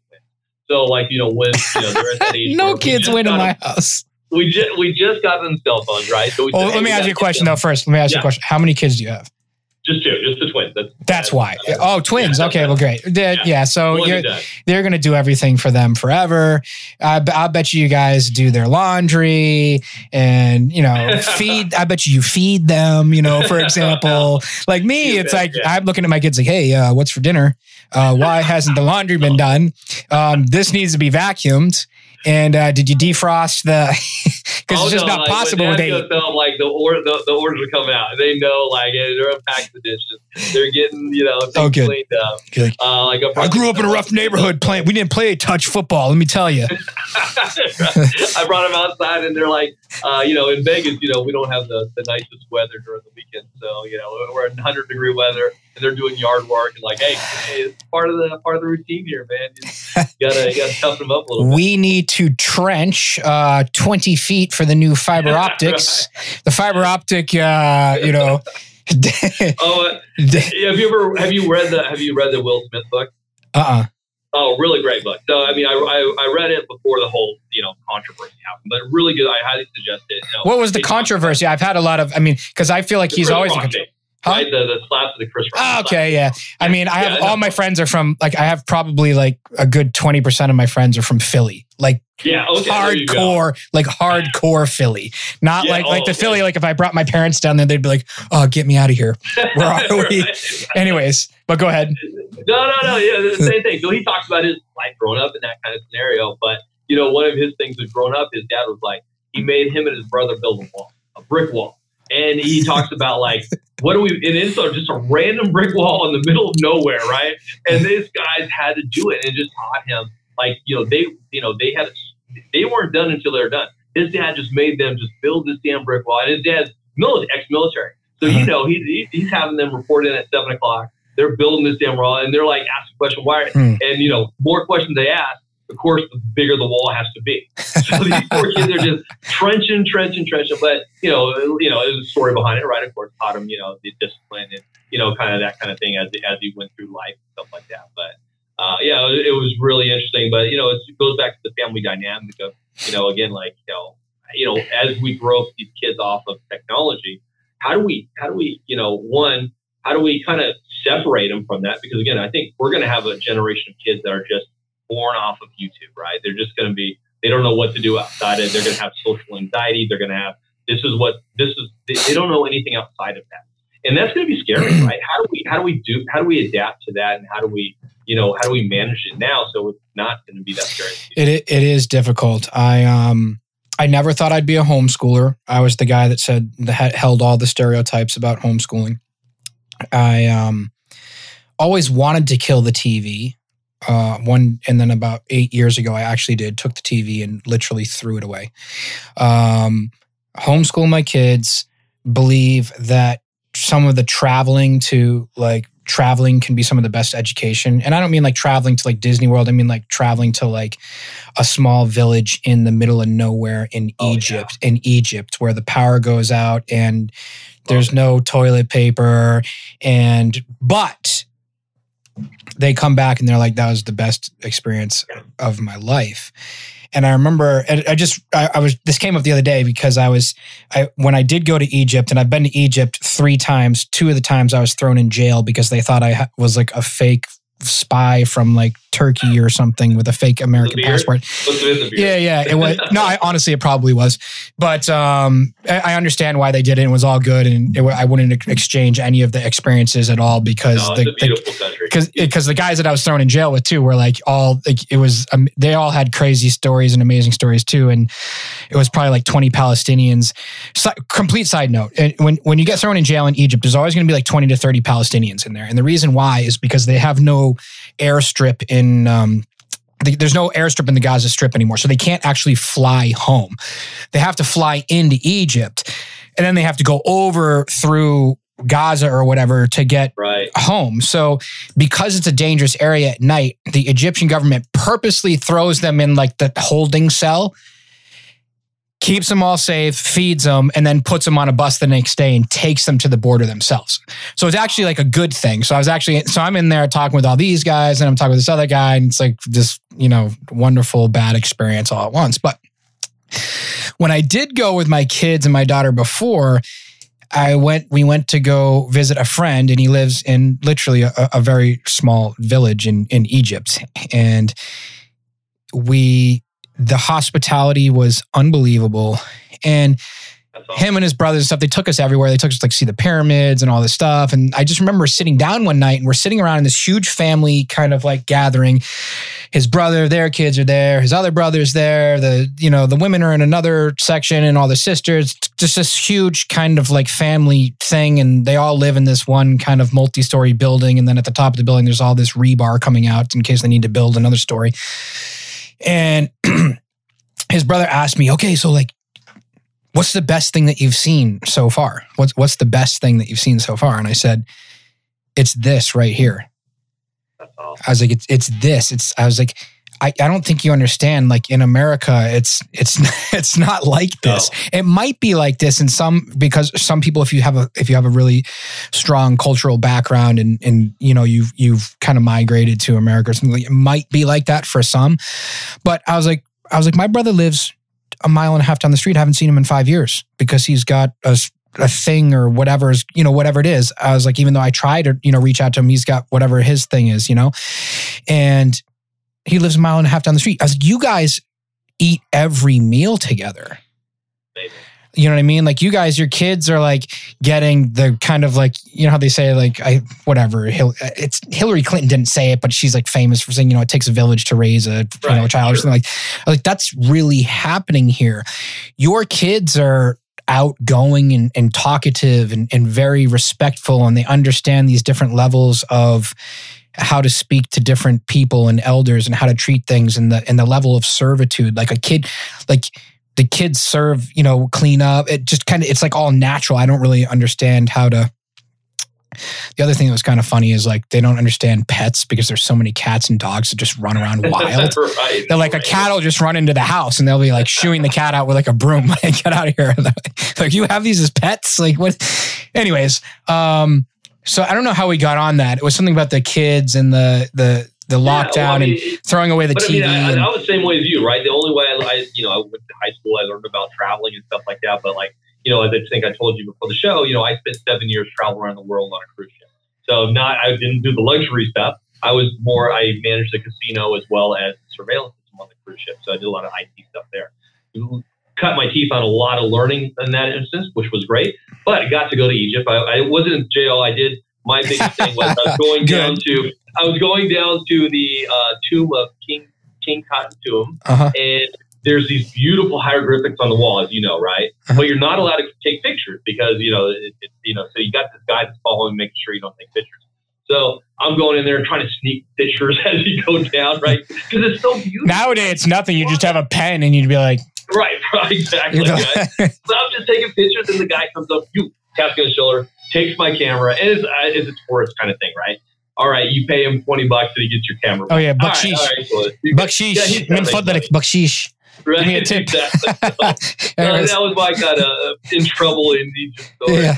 S2: so like you know when you know they're at that age.
S1: no kids win in my house.
S2: We just we just got them cell phones, right?
S1: So well, let me ask you a question though. First, let me ask yeah. you a question. How many kids do you have?
S2: Just two, just the twins.
S1: That's, that's why. oh, twins. Yeah, okay, well, great. Yeah, yeah so they're going to do everything for them forever. I, I bet you, you guys do their laundry and you know feed. I bet you you feed them. You know, for example, like me, it's like I'm looking at my kids like, hey, uh, what's for dinner? Uh, why hasn't the laundry been done? Um, this needs to be vacuumed. And uh, did you defrost the? Because oh, it's just no, not like, possible with eight.
S2: Them, like the, or, the the orders are coming out. They know like they're unpacking the dishes. They're getting you know oh, good. cleaned up. Good. Uh, like
S1: I grew up in a rough neighborhood. Playing, we didn't play touch football. Let me tell you.
S2: I brought them outside, and they're like, uh, you know, in Vegas, you know, we don't have the, the nicest weather during the weekend, so you know, we're in 100 degree weather and they're doing yard work and like, hey, hey, it's part of the part of the routine here, man. You gotta you gotta toughen them up a little.
S1: We need to trench uh, twenty feet for the new fiber optics. right. The fiber optic, uh, you know.
S2: oh, uh, have you ever have you read the have you read the Will Smith book?
S1: Uh uh-uh. uh
S2: Oh, really great book. So, I mean, I, I, I, read it before the whole, you know, controversy happened, but really good. I highly suggest it.
S1: What was the controversy? I've had a lot of, I mean, because I feel like he's always in control.
S2: Huh? Right, the, the slaps of the Chris Rock.
S1: Oh, okay, yeah. I mean, I have yeah, all my friends are from like I have probably like a good twenty percent of my friends are from Philly, like
S2: yeah, okay,
S1: hardcore, like hardcore Philly, not yeah, like like the okay. Philly. Like if I brought my parents down there, they'd be like, "Oh, get me out of here." Where are we? right. Anyways, but go ahead.
S2: No, no, no. Yeah, the same thing. So he talks about his life growing up in that kind of scenario, but you know, one of his things was growing up, his dad was like, he made him and his brother build a wall, a brick wall and he talks about like what do we and it's just a random brick wall in the middle of nowhere right? And these guys had to do it and just taught him like you know they you know they had they weren't done until they were done. His dad just made them just build this damn brick wall. And his dad's military ex-military. So you uh-huh. know he, he's having them report in at seven o'clock. They're building this damn wall and they're like asking questions. Why hmm. and you know more questions they ask of course, the bigger the wall has to be. So these poor kids are just trenching, trenching, trenching. But you know, you know, there's a story behind it, right? Of course, taught him, you know, the discipline and you know, kind of that kind of thing as as he went through life and stuff like that. But uh, yeah, it, it was really interesting. But you know, it goes back to the family dynamic of you know, again, like you know, you know, as we grow these kids off of technology, how do we, how do we, you know, one, how do we kind of separate them from that? Because again, I think we're going to have a generation of kids that are just born off of YouTube, right? They're just going to be, they don't know what to do outside it. They're going to have social anxiety. They're going to have, this is what, this is, they, they don't know anything outside of that. And that's going to be scary, right? How do we, how do we do, how do we adapt to that? And how do we, you know, how do we manage it now so it's not going to be that scary?
S1: It, it is difficult. I, um, I never thought I'd be a homeschooler. I was the guy that said that held all the stereotypes about homeschooling. I um, always wanted to kill the TV uh, one and then about eight years ago i actually did took the tv and literally threw it away. Um, homeschool my kids believe that some of the traveling to like traveling can be some of the best education. And i don't mean like traveling to like disney world. I mean like traveling to like a small village in the middle of nowhere in oh, egypt yeah. in egypt where the power goes out and there's no toilet paper and but they come back and they're like, that was the best experience of my life. And I remember, I just, I, was, this came up the other day because I was, I, when I did go to Egypt, and I've been to Egypt three times, two of the times I was thrown in jail because they thought I was like a fake spy from like Turkey or something with a fake American passport. Yeah, yeah. It was no. I, honestly, it probably was, but um, I, I, understand why they did it. It was all good, and it, I wouldn't exchange any of the experiences at all because
S2: no, the
S1: because because the guys that I was thrown in jail with too were like all like it was um, they all had crazy stories and amazing stories too, and it was probably like twenty Palestinians. So, complete side note: when when you get thrown in jail in Egypt, there's always going to be like twenty to thirty Palestinians in there, and the reason why is because they have no airstrip in um, there's no airstrip in the Gaza Strip anymore, so they can't actually fly home. They have to fly into Egypt, and then they have to go over through Gaza or whatever to get
S2: right.
S1: home. So, because it's a dangerous area at night, the Egyptian government purposely throws them in like the holding cell keeps them all safe, feeds them, and then puts them on a bus the next day and takes them to the border themselves. So it's actually like a good thing. So I was actually, so I'm in there talking with all these guys and I'm talking with this other guy, and it's like this, you know, wonderful, bad experience all at once. But when I did go with my kids and my daughter before, I went, we went to go visit a friend, and he lives in literally a, a very small village in, in Egypt. And we the hospitality was unbelievable. And awesome. him and his brothers and stuff, they took us everywhere. They took us to like see the pyramids and all this stuff. And I just remember sitting down one night and we're sitting around in this huge family kind of like gathering. His brother, their kids are there, his other brother's there, the, you know, the women are in another section and all the sisters. Just this huge kind of like family thing. And they all live in this one kind of multi-story building. And then at the top of the building, there's all this rebar coming out in case they need to build another story. And his brother asked me, okay, so like, what's the best thing that you've seen so far? What's what's the best thing that you've seen so far? And I said, it's this right here. I was like, it's it's this. It's I was like, I, I don't think you understand. Like in America, it's it's it's not like this. No. It might be like this in some because some people, if you have a if you have a really strong cultural background and and you know you've you've kind of migrated to America or something, it might be like that for some. But I was like, I was like, my brother lives a mile and a half down the street. I haven't seen him in five years because he's got a a thing or whatever is, you know, whatever it is. I was like, even though I try to, you know, reach out to him, he's got whatever his thing is, you know, and he lives a mile and a half down the street. I was like, you guys eat every meal together. Maybe. You know what I mean? Like you guys, your kids are like getting the kind of like you know how they say like I whatever. It's Hillary Clinton didn't say it, but she's like famous for saying you know it takes a village to raise a right, you know a child sure. or something like like that's really happening here. Your kids are outgoing and, and talkative and, and very respectful, and they understand these different levels of how to speak to different people and elders and how to treat things and the and the level of servitude. Like a kid, like the kids serve, you know, clean up. It just kind of it's like all natural. I don't really understand how to the other thing that was kind of funny is like they don't understand pets because there's so many cats and dogs that just run around wild. right, They're like right. a cat will just run into the house and they'll be like shooing the cat out with like a broom. Like, get out of here. like you have these as pets? Like what? Anyways, um, so I don't know how we got on that. It was something about the kids and the the the lockdown yeah, well, I mean, and throwing away the TV. I,
S2: mean, I, I, was the same way as you, right? The only way I, I, you know, I went to high school, I learned about traveling and stuff like that. But like, you know, as I think I told you before the show, you know, I spent seven years traveling around the world on a cruise ship. So not, I didn't do the luxury stuff. I was more, I managed the casino as well as the surveillance system on the cruise ship. So I did a lot of IT stuff there. Cut my teeth on a lot of learning in that instance, which was great. But I got to go to Egypt. I, I wasn't in jail. I did my biggest thing was I was going down to I was going down to the uh, tomb of King King Tomb, uh-huh. and there's these beautiful hieroglyphics on the wall, as you know, right? Uh-huh. But you're not allowed to take pictures because you know, it, it, you know, so you got this guy that's following, making sure you don't take pictures. So I'm going in there and trying to sneak pictures as you go down, right? Because it's so beautiful.
S1: Nowadays, it's nothing. You just have a pen and you'd be like,
S2: right, right, exactly. Right? so I'm just taking pictures, and the guy comes up, you taps on his shoulder, takes my camera, and it's, uh, it's a tourist kind of thing, right? All right, you pay him 20 bucks and he gets your camera.
S1: Oh, yeah, bakshish. All right, all right, bakshish. Bakshish. Right, Give me a tip.
S2: Exactly. So, that was why I got uh, in trouble in Egypt. yeah.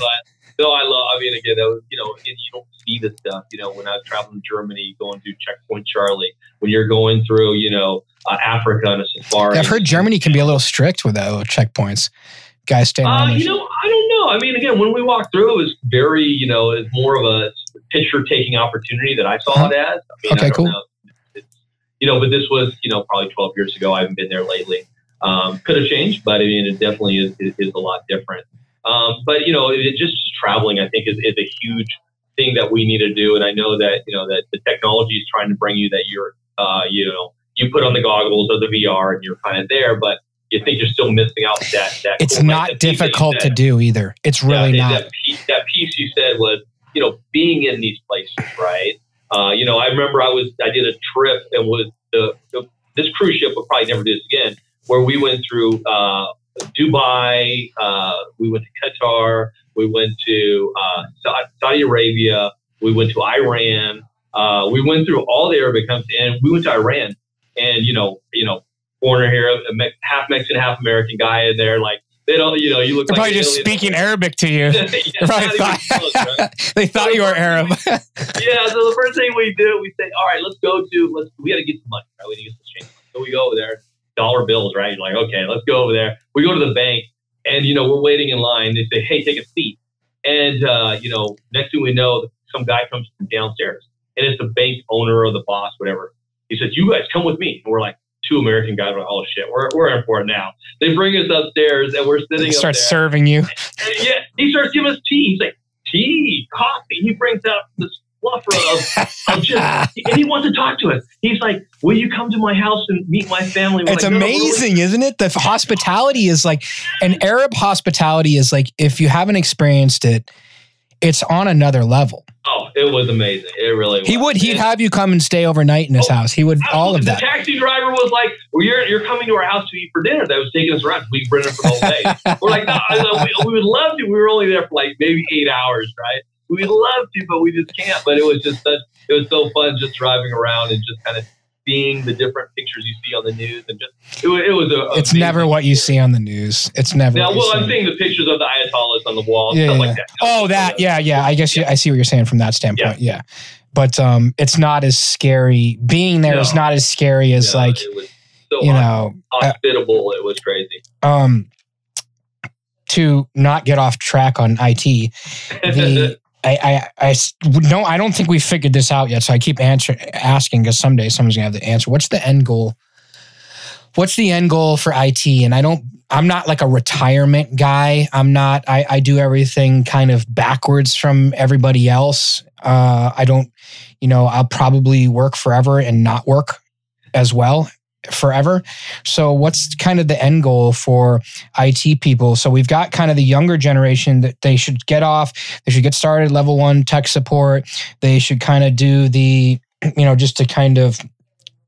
S2: No, I love. I mean, again, that was, you know, you don't see this stuff. You know, when I was traveling to Germany, going through Checkpoint Charlie, when you're going through, you know, uh, Africa on a safari.
S1: I've heard Germany can be a little strict with those checkpoints. Guys staying
S2: uh, You know, I don't know. I mean, again, when we walked through, it was very, you know, it's more of a picture taking opportunity that I saw huh? it as. I mean,
S1: okay, cool. Know.
S2: you know, but this was, you know, probably 12 years ago. I haven't been there lately. Um, could have changed, but I mean, it definitely is, is, is a lot different. Um, but you know, it, just traveling, I think, is, is a huge thing that we need to do. And I know that you know that the technology is trying to bring you that you're, uh, you know, you put on the goggles or the VR and you're kind of there, but you think you're still missing out that. that
S1: it's cool, not difficult to do either. It's really yeah, not.
S2: That piece, that piece you said was, you know, being in these places, right? Uh, you know, I remember I was I did a trip and was the, the this cruise ship will probably never do this again, where we went through uh, Dubai, uh, we went to Qatar, we went to uh, Saudi Arabia, we went to Iran, uh, we went through all the Arabic countries, and we went to Iran. And you know, you know, foreigner here, a half Mexican, half American guy in there, like they don't, you know, you look.
S1: They're
S2: like
S1: probably just speaking Arabic to you. yeah, thought, close, right? they thought so you were Arab.
S2: yeah. So the first thing we do, we say, all right, let's go to, let's, we got to get some money, right? We need to get some change. So we go over there dollar bills, right? You're like, okay, let's go over there. We go to the bank and, you know, we're waiting in line. They say, hey, take a seat. And, uh, you know, next thing we know, some guy comes from downstairs and it's the bank owner or the boss, whatever. He says, you guys come with me. And we're like, two American guys are like, oh shit, we're, we're in for it now. They bring us upstairs and we're sitting
S1: They start serving you. And,
S2: and yeah, he starts giving us tea. He's like, tea, coffee. He brings out this fluffer of, of just, and he wants to talk to us. He's like, "Will you come to my house and meet my family?"
S1: We're it's like, amazing, no, isn't it? The hospitality is like an Arab hospitality is like if you haven't experienced it, it's on another level.
S2: Oh, it was amazing. It really was.
S1: He would. He'd have you come and stay overnight in his oh, house. He would absolutely. all of that.
S2: The taxi driver was like, well, you're, you're coming to our house to eat for dinner. That was taking us around. We rented for the whole day. We're like, no, we, we would love to. We were only there for like maybe eight hours, right? We'd love to, but we just can't. But it was just such, it was so fun just driving around and just kind of seeing the different pictures you see on the news and just it, it was a,
S1: it's never what you see on the news it's never
S2: now well i'm seeing the pictures of the ayatollahs on the wall
S1: yeah,
S2: yeah.
S1: like that oh that yeah yeah i guess. You, i see what you're saying from that standpoint yeah, yeah. but um it's not as scary being there no. is not as scary as no, like so you know
S2: hospitable uh, it was crazy
S1: um to not get off track on it the I, I, I no, I don't think we figured this out yet. So I keep answer, asking because someday someone's gonna have the answer. What's the end goal? What's the end goal for IT? And I don't, I'm not like a retirement guy. I'm not, I, I do everything kind of backwards from everybody else. Uh, I don't, you know, I'll probably work forever and not work as well forever. So what's kind of the end goal for IT people? So we've got kind of the younger generation that they should get off, they should get started level 1 tech support. They should kind of do the you know just to kind of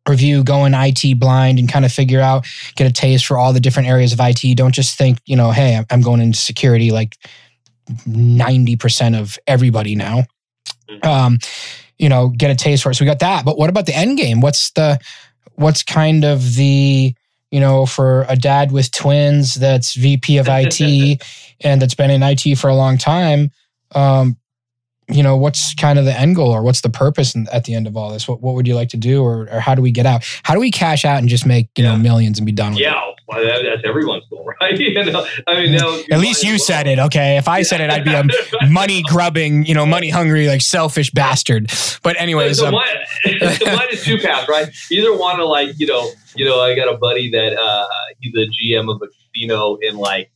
S1: review going IT blind and kind of figure out get a taste for all the different areas of IT. Don't just think, you know, hey, I'm going into security like 90% of everybody now. Mm-hmm. Um, you know, get a taste for it. So we got that. But what about the end game? What's the what's kind of the you know for a dad with twins that's VP of IT and that's been in IT for a long time. Um, you know what's kind of the end goal or what's the purpose in, at the end of all this? What, what would you like to do or, or how do we get out? How do we cash out and just make you yeah. know millions and be done with
S2: yeah,
S1: it
S2: well, that's everyone's goal right? You know, i mean
S1: at least you said it okay? If i said it i'd be a money grubbing you know money hungry like selfish bastard. But anyways
S2: so, so um, mine, so mine is two paths right? Either want to like you know you know i got a buddy that uh he's a gm of a casino in like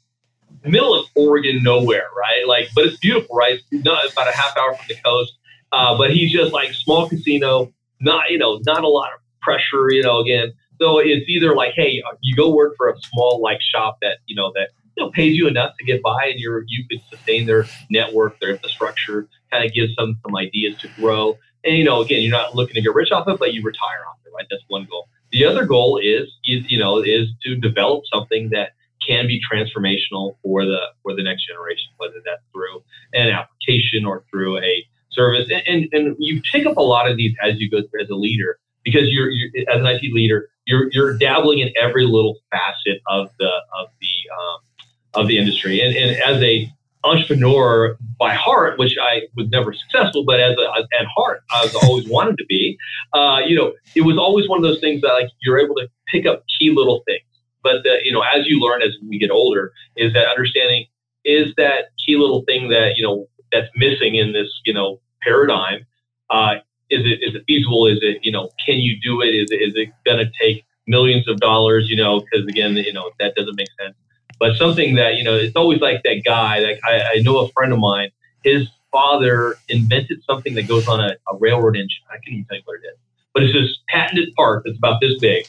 S2: middle of Oregon, nowhere, right? Like, but it's beautiful, right? It's not about a half hour from the coast. Uh, but he's just like small casino, not you know, not a lot of pressure, you know. Again, so it's either like, hey, uh, you go work for a small like shop that you know that you know pays you enough to get by, and you're you could sustain their network, their infrastructure, kind of gives them some ideas to grow. And you know, again, you're not looking to get rich off it, but you retire off it, right? That's one goal. The other goal is, is you know, is to develop something that can be transformational for the for the next generation, whether that's through an application or through a service. And, and, and you pick up a lot of these as you go through as a leader because you're, you're as an IT leader, you're you're dabbling in every little facet of the of the um, of the industry. And, and as a entrepreneur by heart, which I was never successful, but as a, at heart, I was always wanted to be. Uh, you know, it was always one of those things that like you're able to pick up key little things. But the, you know, as you learn as we get older, is that understanding is that key little thing that you know that's missing in this you know paradigm. Uh, is it is it feasible? Is it you know can you do it? Is it, is it going to take millions of dollars? You know, because again, you know that doesn't make sense but something that you know it's always like that guy like I, I know a friend of mine his father invented something that goes on a, a railroad engine i can't even tell you what it is but it's this patented part that's about this big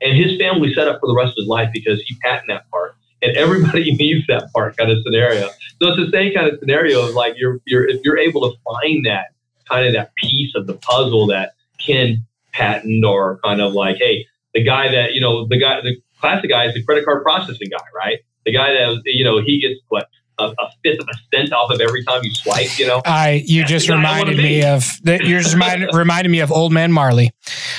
S2: and his family set up for the rest of his life because he patented that part and everybody needs that part kind of scenario so it's the same kind of scenario of like you're, you're if you're able to find that kind of that piece of the puzzle that can patent or kind of like hey the guy that you know the guy the classic guy is the credit card processing guy, right? The guy that you know he gets what a, a, fifth of a cent off of every time you swipe. You know,
S1: I you That's just reminded me of that. you're just remind, reminded me of Old Man Marley.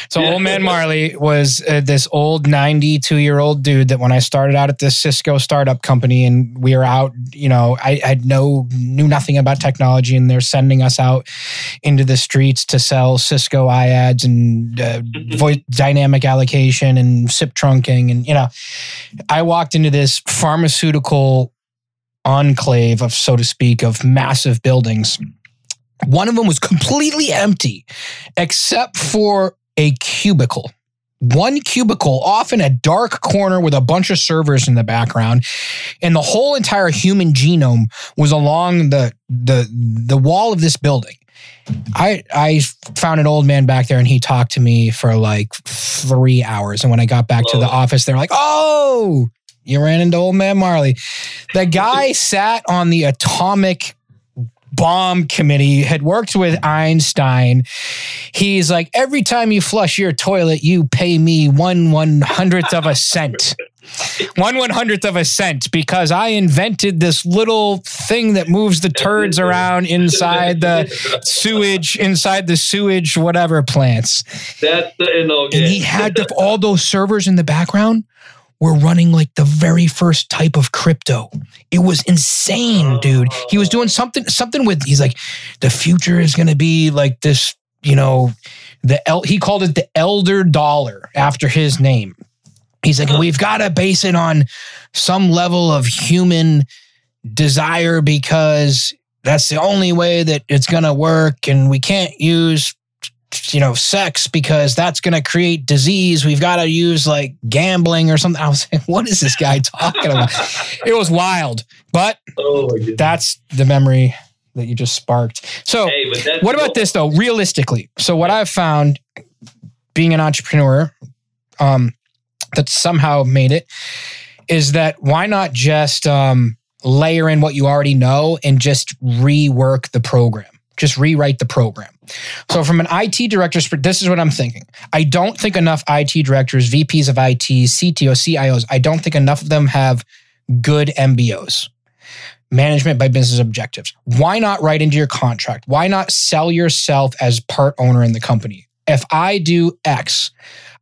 S1: So yeah. Old Man Marley was uh, this old 92 year old dude that when I started out at this Cisco startup company and we were out, you know, I had no knew nothing about technology and they're sending us out into the streets to sell Cisco IADs and uh, voice dynamic allocation and SIP trunking and you know, I walked into this pharmaceutical enclave of, so to speak, of massive buildings. One of them was completely empty, except for a cubicle. One cubicle off in a dark corner with a bunch of servers in the background, and the whole entire human genome was along the the the wall of this building. I I found an old man back there and he talked to me for like three hours. And when I got back Whoa. to the office, they're like, "Oh, you ran into old man Marley. The guy sat on the atomic bomb committee, had worked with Einstein. He's like, every time you flush your toilet, you pay me one one hundredth of a cent. One one hundredth of a cent because I invented this little thing that moves the turds around inside the sewage, inside the sewage, whatever plants.
S2: That's the and
S1: he had the, all those servers in the background were running like the very first type of crypto. It was insane, dude. He was doing something something with he's like the future is going to be like this, you know, the el- he called it the elder dollar after his name. He's like we've got to base it on some level of human desire because that's the only way that it's going to work and we can't use you know, sex because that's going to create disease. We've got to use like gambling or something. I was like, what is this guy talking about? it was wild, but oh that's the memory that you just sparked. So, hey, what about this though? Realistically, so what I've found being an entrepreneur, um, that somehow made it is that why not just um, layer in what you already know and just rework the program? just rewrite the program. So, from an IT director's, this is what I'm thinking. I don't think enough IT directors, VPs of IT, CTOs, CIOs, I don't think enough of them have good MBOs, management by business objectives. Why not write into your contract? Why not sell yourself as part owner in the company? If I do X,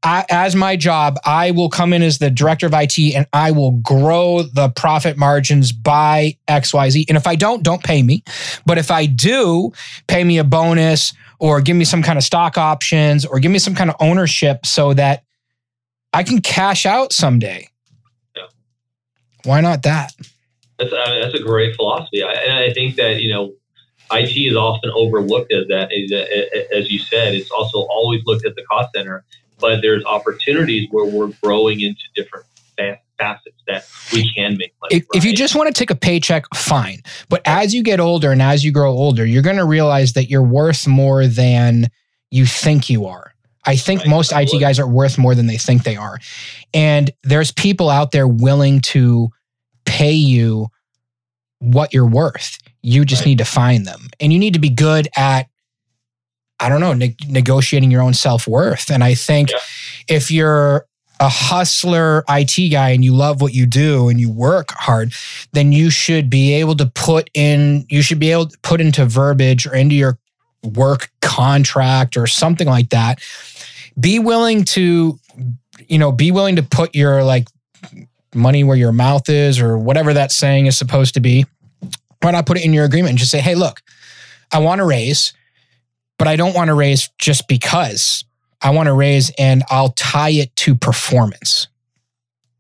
S1: I, as my job, I will come in as the director of IT and I will grow the profit margins by XYZ. And if I don't, don't pay me. But if I do, pay me a bonus or give me some kind of stock options or give me some kind of ownership so that I can cash out someday. Yeah. Why not that?
S2: That's, I mean, that's a great philosophy. I, and I think that, you know, IT is often overlooked as that, as you said. It's also always looked at the cost center but there's opportunities where we're growing into different facets that we can make money.
S1: If, right? if, you just want to take a paycheck, fine. But as you get older and as you grow older, you're going to realize that you're worth more than you think you are. I think right. most IT guys are worth more than they think they are. And there's people out there willing to pay you what you're worth. You just right. need to find them. And you need to be good at I don't know, ne- negotiating your own self worth. And I think yeah. if you're a hustler IT guy and you love what you do and you work hard, then you should be able to put in, you should be able to put into verbiage or into your work contract or something like that. Be willing to, you know, be willing to put your like money where your mouth is or whatever that saying is supposed to be Why not put it in your agreement and just say, hey, look, I want to raise, but I don't want to raise just because. I want to raise and I'll tie it to performance.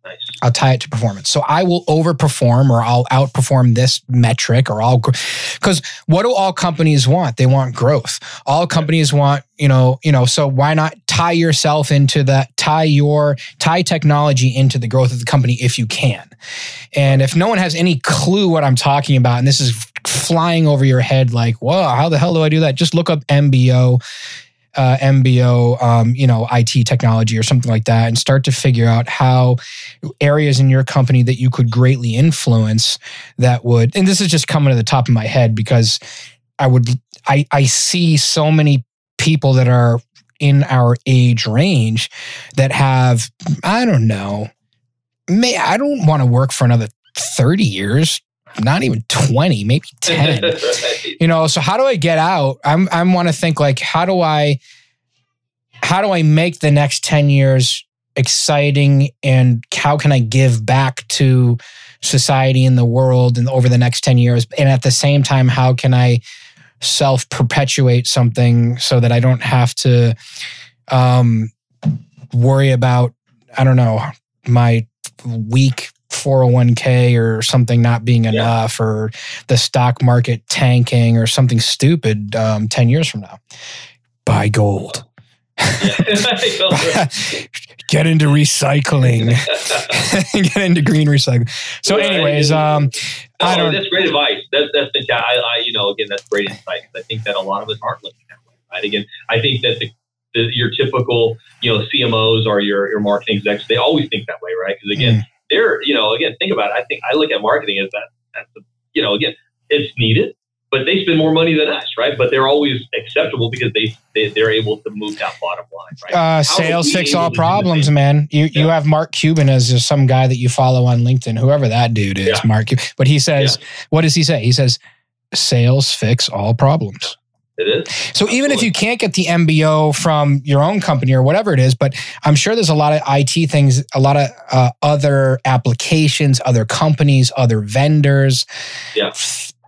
S2: Nice.
S1: I'll tie it to performance. So I will overperform or I'll outperform this metric or I'll because what do all companies want? They want growth. All companies want, you know, you know, so why not tie yourself into that, tie your tie technology into the growth of the company if you can. And if no one has any clue what I'm talking about, and this is flying over your head like, whoa, how the hell do I do that? Just look up MBO uh, MBO, um, you know, IT technology or something like that, and start to figure out how areas in your company that you could greatly influence that would. And this is just coming to the top of my head because I would, I, I see so many people that are in our age range that have, I don't know, may I don't want to work for another 30 years not even 20 maybe 10 you know so how do i get out? I'm i want to think like how do i how do i make the next 10 years exciting and how can i give back to society and the world and over the next 10 years? And at the same time how can i self perpetuate something so that i don't have to um worry about i don't know my weak 401k or something not being enough yeah. or the stock market tanking or something stupid um, 10 years from now. Buy gold. Get into recycling. Get into green recycling. So, anyways, um,
S2: no, I don't. That's great advice. That's that's fantastic. I, I, you know, again, that's great insight. I think that a lot of us aren't looking that way. Right? Again, I think that the, the, your typical, you know, CMOs or your your marketing execs, they always think that way, right? Because again, mm they're, you know, again, think about it. I think I look at marketing as that, that's, the, you know, again, it's needed, but they spend more money than us, right? But they're always acceptable because they, they they're able to move that bottom line,
S1: right? Uh, sales fix all problems, man. You yeah. you have Mark Cuban as some guy that you follow on LinkedIn, whoever that dude is, yeah. Mark. But he says, yeah. what does he say? He says, sales fix all problems.
S2: It is.
S1: So Absolutely. even if you can't get the MBO from your own company or whatever it is, but I'm sure there's a lot of IT things, a lot of uh, other applications, other companies, other vendors.
S2: Yeah.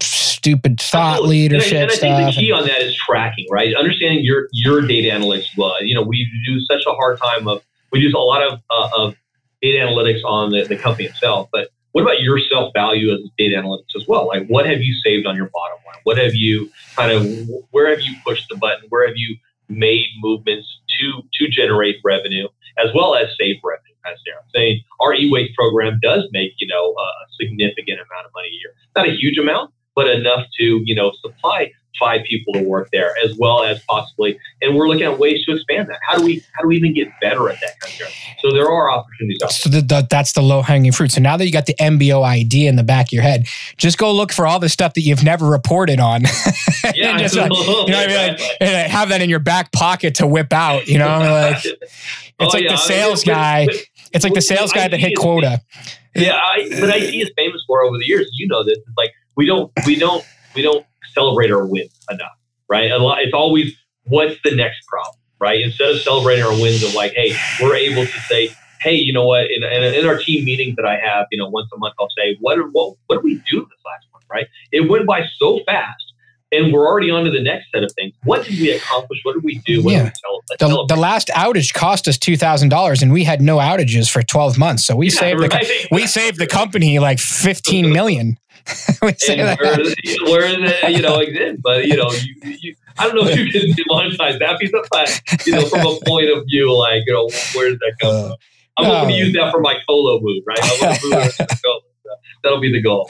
S1: stupid thought Absolutely. leadership and I, and I
S2: think the key on that is tracking, right? Understanding your your data analytics. Well, you know, we do such a hard time of we use a lot of uh, of data analytics on the, the company itself, but what about your self value as data analytics as well? Like, what have you saved on your bottom line? What have you kind of, where have you pushed the button? Where have you made movements to to generate revenue as well as save revenue? As I'm saying, our e-waste program does make you know a significant amount of money a year. Not a huge amount, but enough to you know supply five people to work there as well as possibly and we're looking at ways to expand that. How do we how do we even get better at that kind of stuff so there are opportunities
S1: so the, the, that's the low hanging fruit. So now that you got the mbo idea in the back of your head just go look for all the stuff that you've never reported on.
S2: Yeah just
S1: like, you know I mean? like, have that in your back pocket to whip out you know? Like it's oh, like yeah. the sales guy. but, but, it's like the sales guy that hit quota.
S2: Yeah I, but IT is famous for over the years. You know this. It's like we don't we don't we don't celebrate our wins enough, right? Lot, it's always what's the next problem, right? Instead of celebrating our wins of like, hey, we're able to say, hey, you know what? In, in, in, our team meetings that I have, you know, once a month, I'll say, what what what did we do this last month, right? It went by so fast. And we're already on to the next set of things. What did we accomplish? What did we do? What yeah.
S1: We the, the, last outage cost us two thousand dollars, and we had no outages for twelve months. So we yeah, saved right. the we saved the company like fifteen million.
S2: we say that. Where, where it, you know, exist? But, you know, you, you, I don't know if you can monetize that piece of but, you know, from a point of view, like, you know, where does that come uh, from? I'm no. hoping to use that for my Colo move, right? That'll be the goal.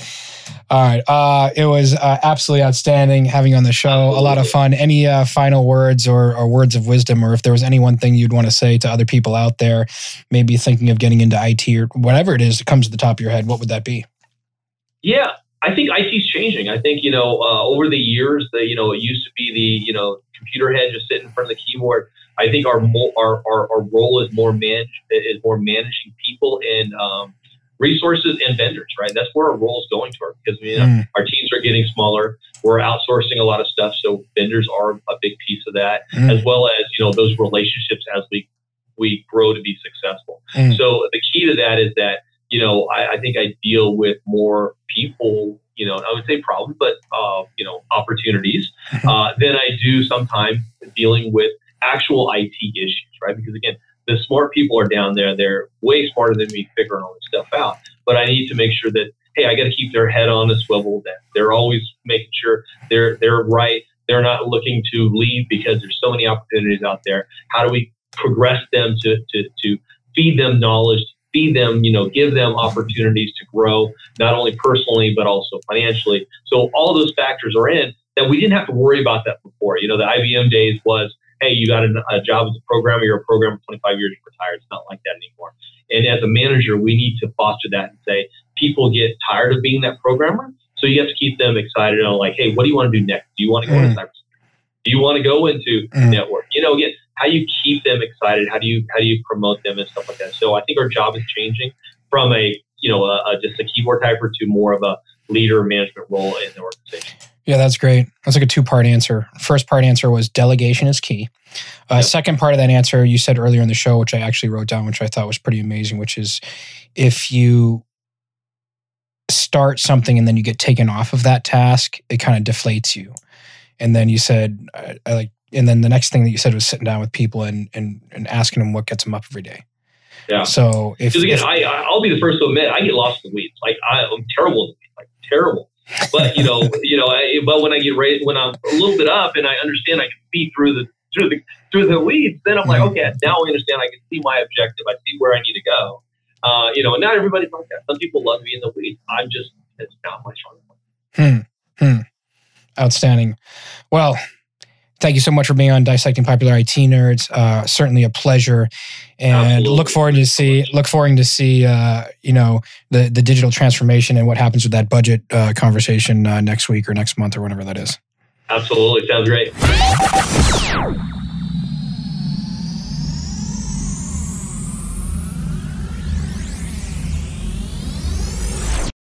S1: All right. Uh, it was uh, absolutely outstanding having you on the show. Absolutely. A lot of fun. Any uh, final words or, or, words of wisdom, or if there was any one thing you'd want to say to other people out there, maybe thinking of getting into IT or whatever it is that comes to the top of your head, what would that be?
S2: Yeah, I think IT is changing. I think you know uh, over the years, the you know it used to be the you know computer head just sitting in front of the keyboard. I think our our our, our role is more manage is more managing people and um, resources and vendors. Right, that's where our role is going toward because you know, mm. our teams are getting smaller. We're outsourcing a lot of stuff, so vendors are a big piece of that, mm. as well as you know those relationships as we we grow to be successful. Mm. So the key to that is that you know, I, I, think I deal with more people, you know, I would say problems, but uh, you know, opportunities mm-hmm. uh, than I do sometimes dealing with actual IT issues, right? Because again, the smart people are down there; they're way smarter than me figuring all this stuff out. But I need to make sure that hey, I got to keep their head on a swivel. That they're always making sure they're they're right. They're not looking to leave because there's so many opportunities out there. How do we progress them to to to feed them knowledge, feed them, you know, give them opportunities to grow, not only personally, but also financially. So all those factors are in that we didn't have to worry about that before. You know, the IBM days was, hey, you got a, a job as a programmer, you're a programmer for 25 years, you're retired. It's not like that anymore. And as a manager, we need to foster that and say, people get tired of being that programmer. So you have to keep them excited on like, hey, what do you want to do next? Do you want to go mm. into cybersecurity? Do you want to go into mm. network? You know, again, how do you keep them excited? How do you how do you promote them and stuff like that? So I think our job is changing from a you know a, a, just a keyboard typer to more of a leader management role in the organization.
S1: Yeah, that's great. That's like a two part answer. First part answer was delegation is key. Uh, yep. Second part of that answer you said earlier in the show, which I actually wrote down, which I thought was pretty amazing, which is if you start something and then you get taken off of that task, it kind of deflates you. And then you said, I, I like and then the next thing that you said was sitting down with people and and, and asking them what gets them up every day.
S2: Yeah.
S1: So if
S2: because again, if, I I'll be the first to admit I get lost in the weeds. Like I, am terrible, like terrible. But you know, you know, I, but when I get ready, when I'm a little bit up and I understand I can see through the through the through the weeds, then I'm like, mm-hmm. okay, now I understand. I can see my objective. I see where I need to go. Uh, you know, and not everybody's like that. Some people love me in the weeds. I'm just it's not my strong
S1: point. Hmm. Hmm. Outstanding. Well, Thank you so much for being on Dissecting Popular IT Nerds. Uh, certainly a pleasure, and Absolutely. look forward to see look forward to see uh, you know the the digital transformation and what happens with that budget uh, conversation uh, next week or next month or whenever that is.
S2: Absolutely, sounds great.